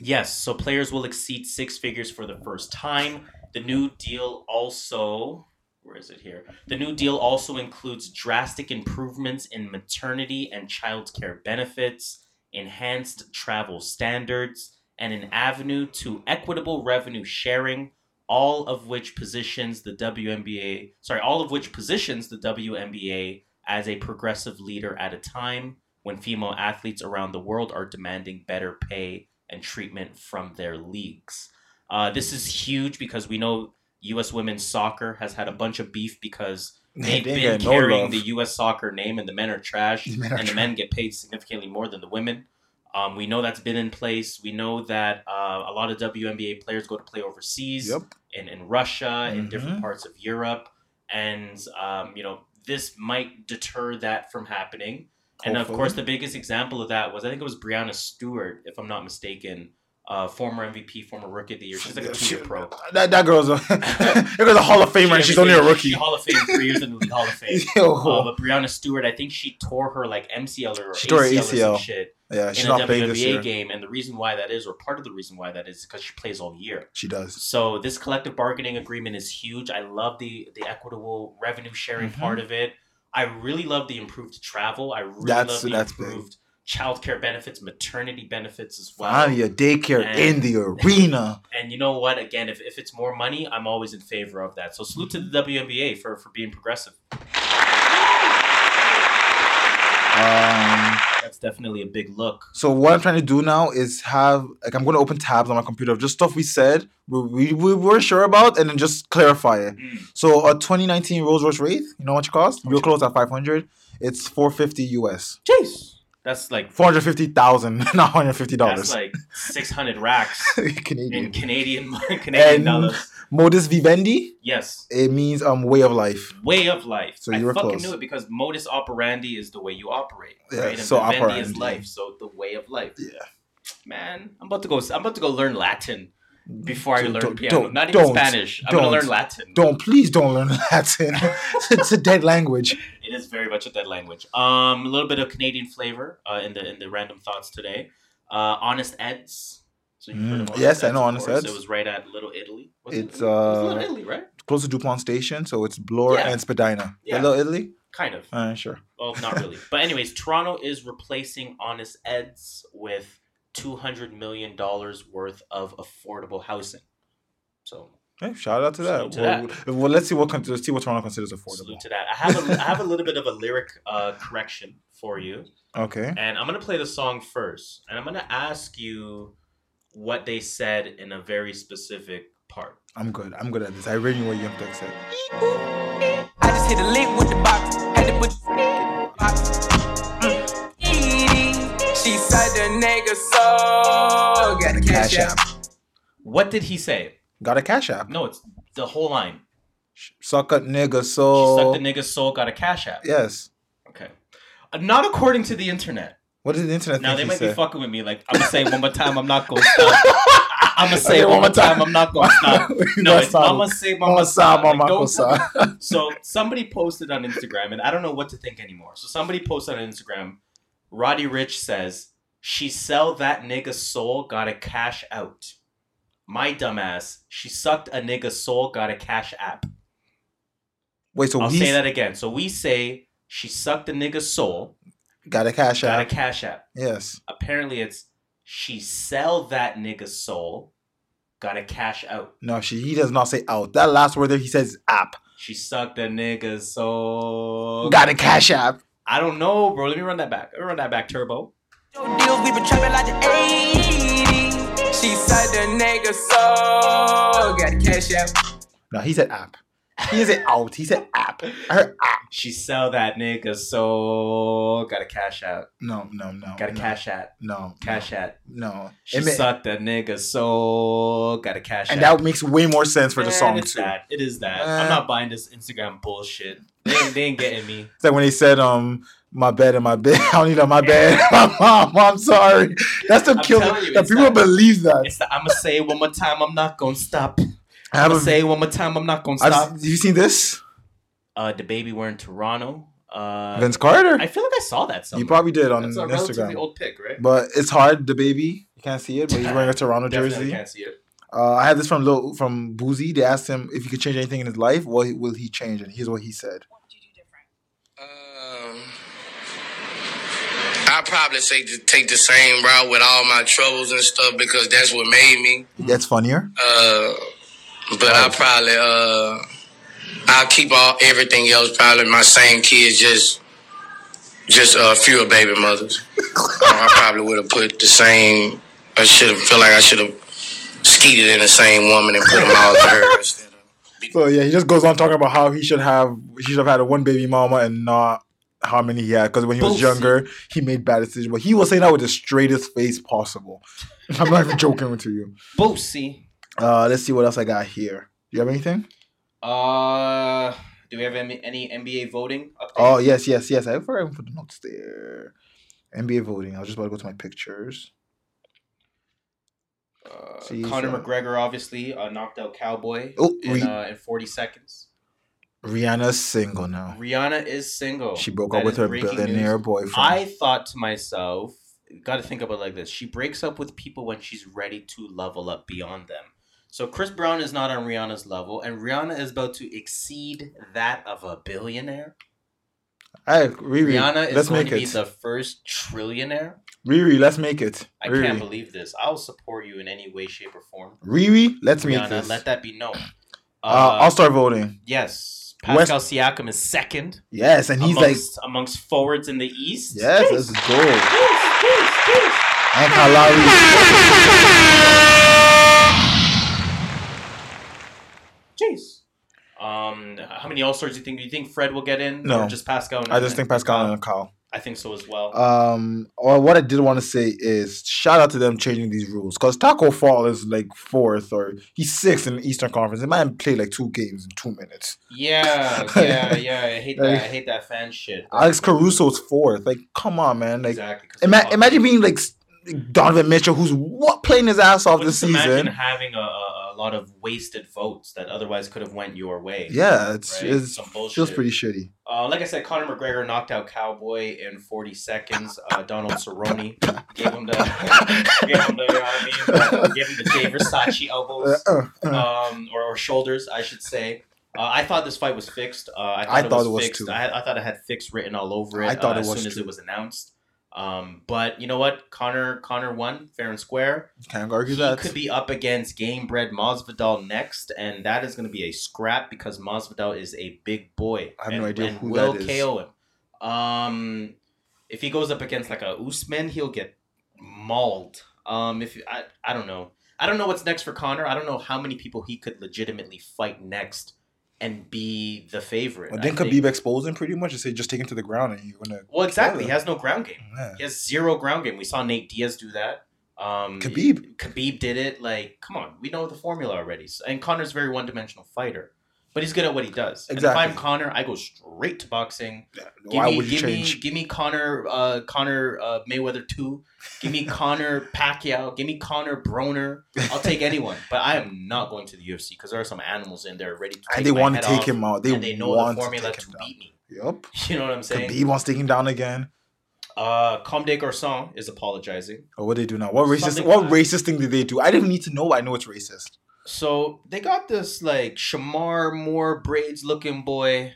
Yes, so players will exceed six figures for the first time. The new deal also, where is it here? The new deal also includes drastic improvements in maternity and childcare benefits, enhanced travel standards, and an avenue to equitable revenue sharing, all of which positions the WNBA, sorry, all of which positions the WNBA as a progressive leader at a time when female athletes around the world are demanding better pay and treatment from their leagues. Uh, this is huge because we know U.S. women's soccer has had a bunch of beef because They they've ain't been getting no carrying the U.S. soccer name and the men are trash The men are and the men get paid significantly more than the women. Um, we know that's been in place. We know that uh, a lot of WNBA players go to play overseas Yep. in, in Russia, in different parts of Europe. And, um, you know, this might deter that from happening. And of course, the biggest example of that was I think it was Breanna Stewart, if I'm not mistaken, uh, former MVP, former Rookie of the Year. She's like a two-year pro. That, that girl's a that girl's a Hall of Famer and she's only a rookie. Hall of Fame three years in the Hall of Fame. Uh, but Breanna Stewart, I think she tore her like MCL or She tore ACL, or ACL. shit. Yeah, she's in a not playing this WNBA year. game, and the reason why that is, or part of the reason why that is, because she plays all year. She does. So this collective bargaining agreement is huge. I love the the equitable revenue sharing Mhm. part of it. I really love the improved travel. I really That's- love the that's big. Childcare benefits, maternity benefits as well. Finally, a daycare And- in the arena. And you know what? Again, if, if it's more money, I'm always in favor of that. So salute to the WNBA for, for being progressive. Um, That's definitely a big look. so what I'm trying to do now is have like I'm going to open tabs on my computer of just stuff we said we, we, we were sure about and then just clarify it. Mm. So a 2019 Rolls Royce Wraith, you know what it cost? Real close at 500. It's 450 US. Jeez. That's like 450,000, not 150 dollars. that's like 600 racks Canadian. in Canadian Canadian And dollars. modus vivendi, Yes. it means um way of life. Way of life. So you were fucking close. knew it because modus operandi is the way you operate, Yeah, right? And so vivendi is life, so the way of life. Yeah. Man, I'm about to go. I'm about to go learn Latin before I learn don't- piano. don't- Not even don't- Spanish. I'm gonna learn Latin. Don't please don't learn Latin. it's a dead language. It is very much a dead language. Um, a little bit of Canadian flavor uh, in the in the random thoughts today. Uh, Honest Eds. So you've heard of Mm, yes, I know Honest. Eds. It was right at Little Italy. Was it? It's It was Little uh Italy, right? close to Dupont Station, so it's Bloor Yeah. and Spadina. Yeah. Little Italy? Kind of. Uh, sure. Well, not really. but anyways, Toronto is replacing Honest Eds with two hundred million dollars worth of affordable housing. So Hey, shout out to that. To well, well, let's see what con- let's see what Toronto considers affordable. Salute to that. I have a, I have a little bit of a lyric uh, correction for you. Okay. And I'm gonna play the song first, and I'm gonna ask you what they said in a very specific part. I'm good. I'm good at this. I already know what Young Thug said. I just hit a lick with the box. Had to put She said the nigga so got a cash app. What did he say? Got a cash app. No, it's the whole line. Suck a nigga so. She sucked the nigga's soul, got a cash app. Yes. Okay. Uh, not according to the internet. What did the internet Now think they he might be said? fucking with me. Like I'm gonna say it one more time. I'm not gonna stop. I'm gonna say it one more time. I'm not gonna stop. No, Mama it's Mama say Mama Mama sa. Mama Like, don't-. So somebody posted on Instagram, and I don't know what to think anymore. So somebody posted on Instagram. Roddy Ricch says she sell that nigga soul, gotta cash out. My dumbass, she sucked a nigga soul, gotta cash app. Wait, so I'll he's say that again. So we say she sucked a nigga's soul, got a cash got a app. cash app. Yes. Apparently, it's she sell that nigga's soul, gotta cash out. No, she he does not say out. That last word there he says app. She sucked a nigga's soul. Got a cash app. I don't know, bro. Let me run that back. Let me run that back, Turbo. Deals we been trapping like the 80s. She said the nigga so got cash app. No, he said app. He didn't out. He said app. I heard app. She sell that nigga soul, got a cash out. No, no, no. Got a no, cash out. No. Cash out. No. She It sucked a nigga's soul, got a cash and out. And that makes way more sense for the song it's too. that. It is that. Eh. I'm not buying this Instagram bullshit. They ain't, they ain't getting me. It's like when he said, um, my bed and my bed. I don't need on my bed. my mom, I'm sorry. That's the I'm kill. telling you, That people that. believe that. It's the, I'm gonna say it one more time. I'm not gonna stop. I I'm gonna say it one more time. I'm not gonna I've- stop. Have you seen this? Uh, DaBaby were in Toronto. Uh, Vince Carter? I feel like I saw that. Somewhere. You probably did on That's a relatively Instagram. old pic, right? But it's hard, DaBaby. You can't see it, but he's wearing a Toronto Definitely jersey. can't see it. Uh, I had this from Lil, from Boosie. They asked him if he could change anything in his life. What will he change? And here's what he said. I probably say to take the same route with all my troubles and stuff because that's what made me. That's funnier. Uh, but I probably uh, I'll keep all everything else. Probably my same kids, just just uh, fewer baby mothers. I probably would have put the same. I should have feel like I should have skeeted in the same woman and put them all to her. So yeah, he just goes on talking about how he should have he should have had a one baby mama and not how many he had because when he was Bullshit. younger he made bad decisions. But he was saying that with the straightest face possible. I'm not even joking with you. Boosie. Uh, let's see what else I got here. Do You have anything? Uh, do we have any, any NBA voting? Updates? Oh yes, yes, yes. I forgot put the notes there. NBA voting. I was just about to go to my pictures. Uh, See, Conor so- McGregor obviously uh, knocked out Cowboy Oh, in, we- uh, in 40 seconds. Rihanna's single now. Rihanna is single. She broke That up with her billionaire news. boyfriend. I thought to myself, got to think about it like this. She breaks up with people when she's ready to level up beyond them. So Chris Brown is not on Rihanna's level, and Rihanna is about to exceed that of a billionaire. I Riri, Rihanna is let's going make to be it. the first trillionaire. Riri, let's make it. I Riri. can't believe this. I'll support you in any way, shape, or form. Riri, let's make Rihanna, this. let that be known. Uh, I'll start voting. Yes. West- Pascal Siakam is second. Yes, and he's like- amongst, amongst forwards in the East. Yes, let's go. And Kyle Jeez. Um, how many All Stars do you think? Do you think Fred will get in? No. or just Pascal. And, I just think Pascal and Kyle. I think so as well. Um, or what I did want to say is shout out to them changing these rules because Tacko Fall is like fourth or he's sixth in the Eastern Conference. He might play like two games in two minutes. yeah, yeah, yeah. I hate that. I hate that fan shit. Alex Caruso's fourth. Like, come on, man. Like, Exactly, ima- imagine being like Donovan Mitchell, who's what playing his ass off this season. having a, a lot of wasted votes that otherwise could have went your way. Yeah, it's, right? it's Some feels pretty shitty. Uh, like I said, Conor McGregor knocked out Cowboy in 40 seconds. Uh, Donald Cerrone gave him the, gave him the, you know what I mean? Uh, gave him the Jay Versace elbows, Uh, uh. um, or, or shoulders, I should say. Uh, I thought this fight was fixed. Uh, I thought, I it, thought was it was fixed. too. I, I thought it had fixed written all over it. I thought uh, it as was soon as it was announced. Um, but you know what? Conor Conor won fair and square. Can't argue He that. could be up against Gamebred Masvidal next, and that is going to be a scrap because Masvidal is a big boy. I have and, no idea who will that is. KO him. Um, if he goes up against like a Usman, he'll get mauled. Um, if I, I don't know, I don't know what's next for Conor. I don't know how many people he could legitimately fight next and be the favorite. Well, I Khabib expose him pretty much and say just take him to the ground and you're gonna. well, exactly. He has no ground game. Yeah. He has zero ground game. We saw Nate Diaz do that. Um, Khabib. Khabib did it. Like, come on, we know the formula already. So- And Conor's a very one-dimensional fighter, but he's good at what he does. And Exactly. if I'm Conor, I go straight to boxing. Give Why me, would you give change? me, give me Conor, uh, Conor uh, Mayweather two. Give me Conor Pacquiao. Give me Conor Broner. I'll take anyone, but I am not going to the UFC because there are some animals in there ready to. Take And they want to take off, him out. They and they know want the to formula take to beat me. Yep. You know what I'm saying? Khabib wants to take him down again. Uh, Comme des Garçons is apologizing. Oh, what they do now? What racist? Something What racist thing did they do? I didn't need to know. I know it's racist. So they got this like Shemar Moore braids looking boy.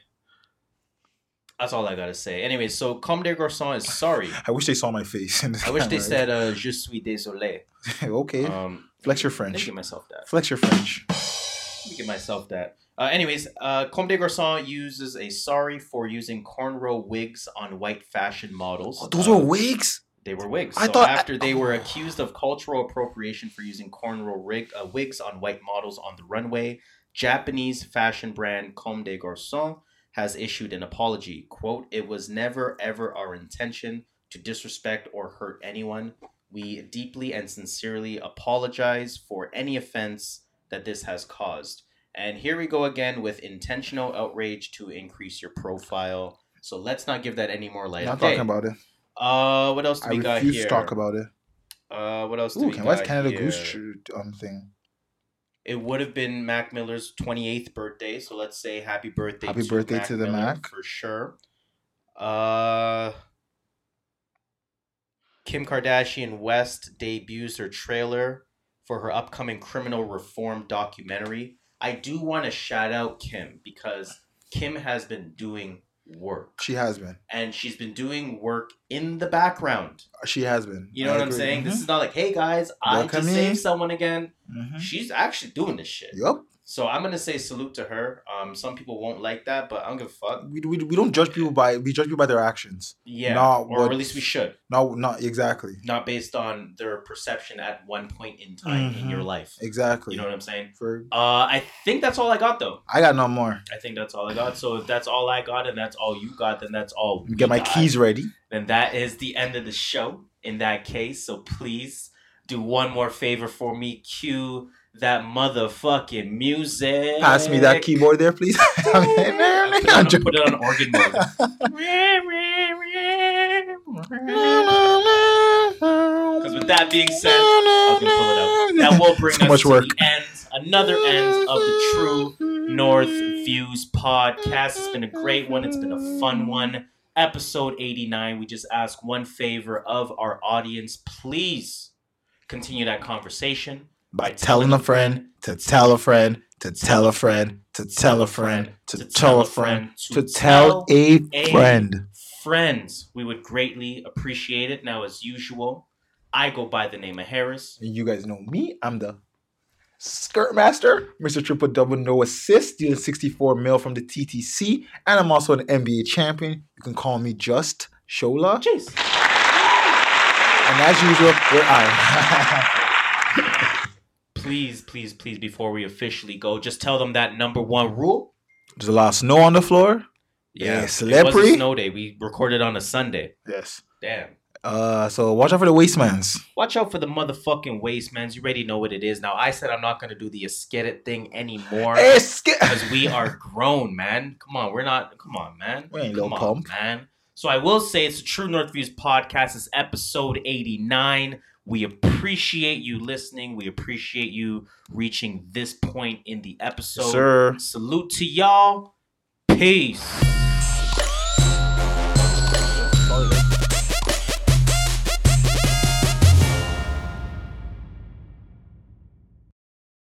That's all I gotta say. Anyway, so Comme des Garçons is sorry. I wish they saw my face. In this I wish they said uh, "Je suis désolé." okay. Um, Flex your French. Let me give myself that. Flex your French. Let me give myself that. Uh, anyways, uh, Comme des Garçons uses a sorry for using cornrow wigs on white fashion models. Those Uh, were wigs. They were wigs. I so thought- after they were accused of cultural appropriation for using cornrow rig, uh, wigs on white models on the runway, Japanese fashion brand Comme des Garçons has issued an apology. "Quote: It was never ever our intention to disrespect or hurt anyone. We deeply and sincerely apologize for any offense that this has caused." And here we go again with intentional outrage to increase your profile. So let's not give that any more light. Not talking about it. Uh, what else do I we got refuse here? to talk about it. Uh, what else do Ooh, got what's Canada here? Goose tr- um thing? It would have been Mac Miller's 28th birthday, so let's say happy birthday. Happy to birthday Mac to the Miller Mac. for sure. Uh, Kim Kardashian West debuts her trailer for her upcoming criminal reform documentary. I do want to shout out Kim because Kim has been doing work. She has been. And she's been doing work in the background. She has been. You know I what I'm saying? This Mhm. is not like, hey guys, I Look just me. saved someone again. Mhm. She's actually doing this shit. Yup. So I'm gonna say salute to her. Um, some people won't like that, but I don't give a fuck. We, we, we don't judge people by we judge people by their actions. Yeah, Not or what- at least we should. No, not exactly. Not based on their perception at one point in time in Mhm. your life. Exactly. You know what I'm saying? For Uh, I think that's all I got though. I got no more. I think that's all I got. So if that's all I got and that's all you got, then that's all. Get my got. keys ready. Then that is the end of the show. In that case, so please do one more favor for me. Cue that motherfucking music. Pass me that keyboard there, please. Put it on, put it on organ mode. Because with that being said, I can pull it out. That will bring Too us much to work. the end, another end of the True North Views podcast. It's been a great one. It's been a fun one. Episode 89. We just ask one favor of our audience. Please continue that conversation By telling a friend to tell a friend to tell a friend to tell a friend to tell a friend to tell a friend. Friends, we would greatly appreciate it. Now, as usual, I go by the name of Harris. You guys know me. I'm the skirt master, Mr. Triple Double No Assist, dealing 64 mil from the TTC, and I'm also an NBA champion. You can call me just Shola. Jeez. And as usual, we're out. Please, please, please, before we officially go, just tell them that number one rule. There's a lot of snow on the floor. Yeah, Yeah, it was a snow day. We recorded on a Sunday. Yes. Damn. Uh, so watch out for the wastemans. Watch out for the motherfucking waste, man. You already know what it is. Now, I said I'm not gonna do the skid thing anymore because we are grown, man. Come on, we're not. Come on, man. We ain't Come on, pump. man. So I will say it's the True North Views podcast. It's episode 89. We appreciate you listening. We appreciate you reaching this point in the episode. sir. Salute to y'all. Peace.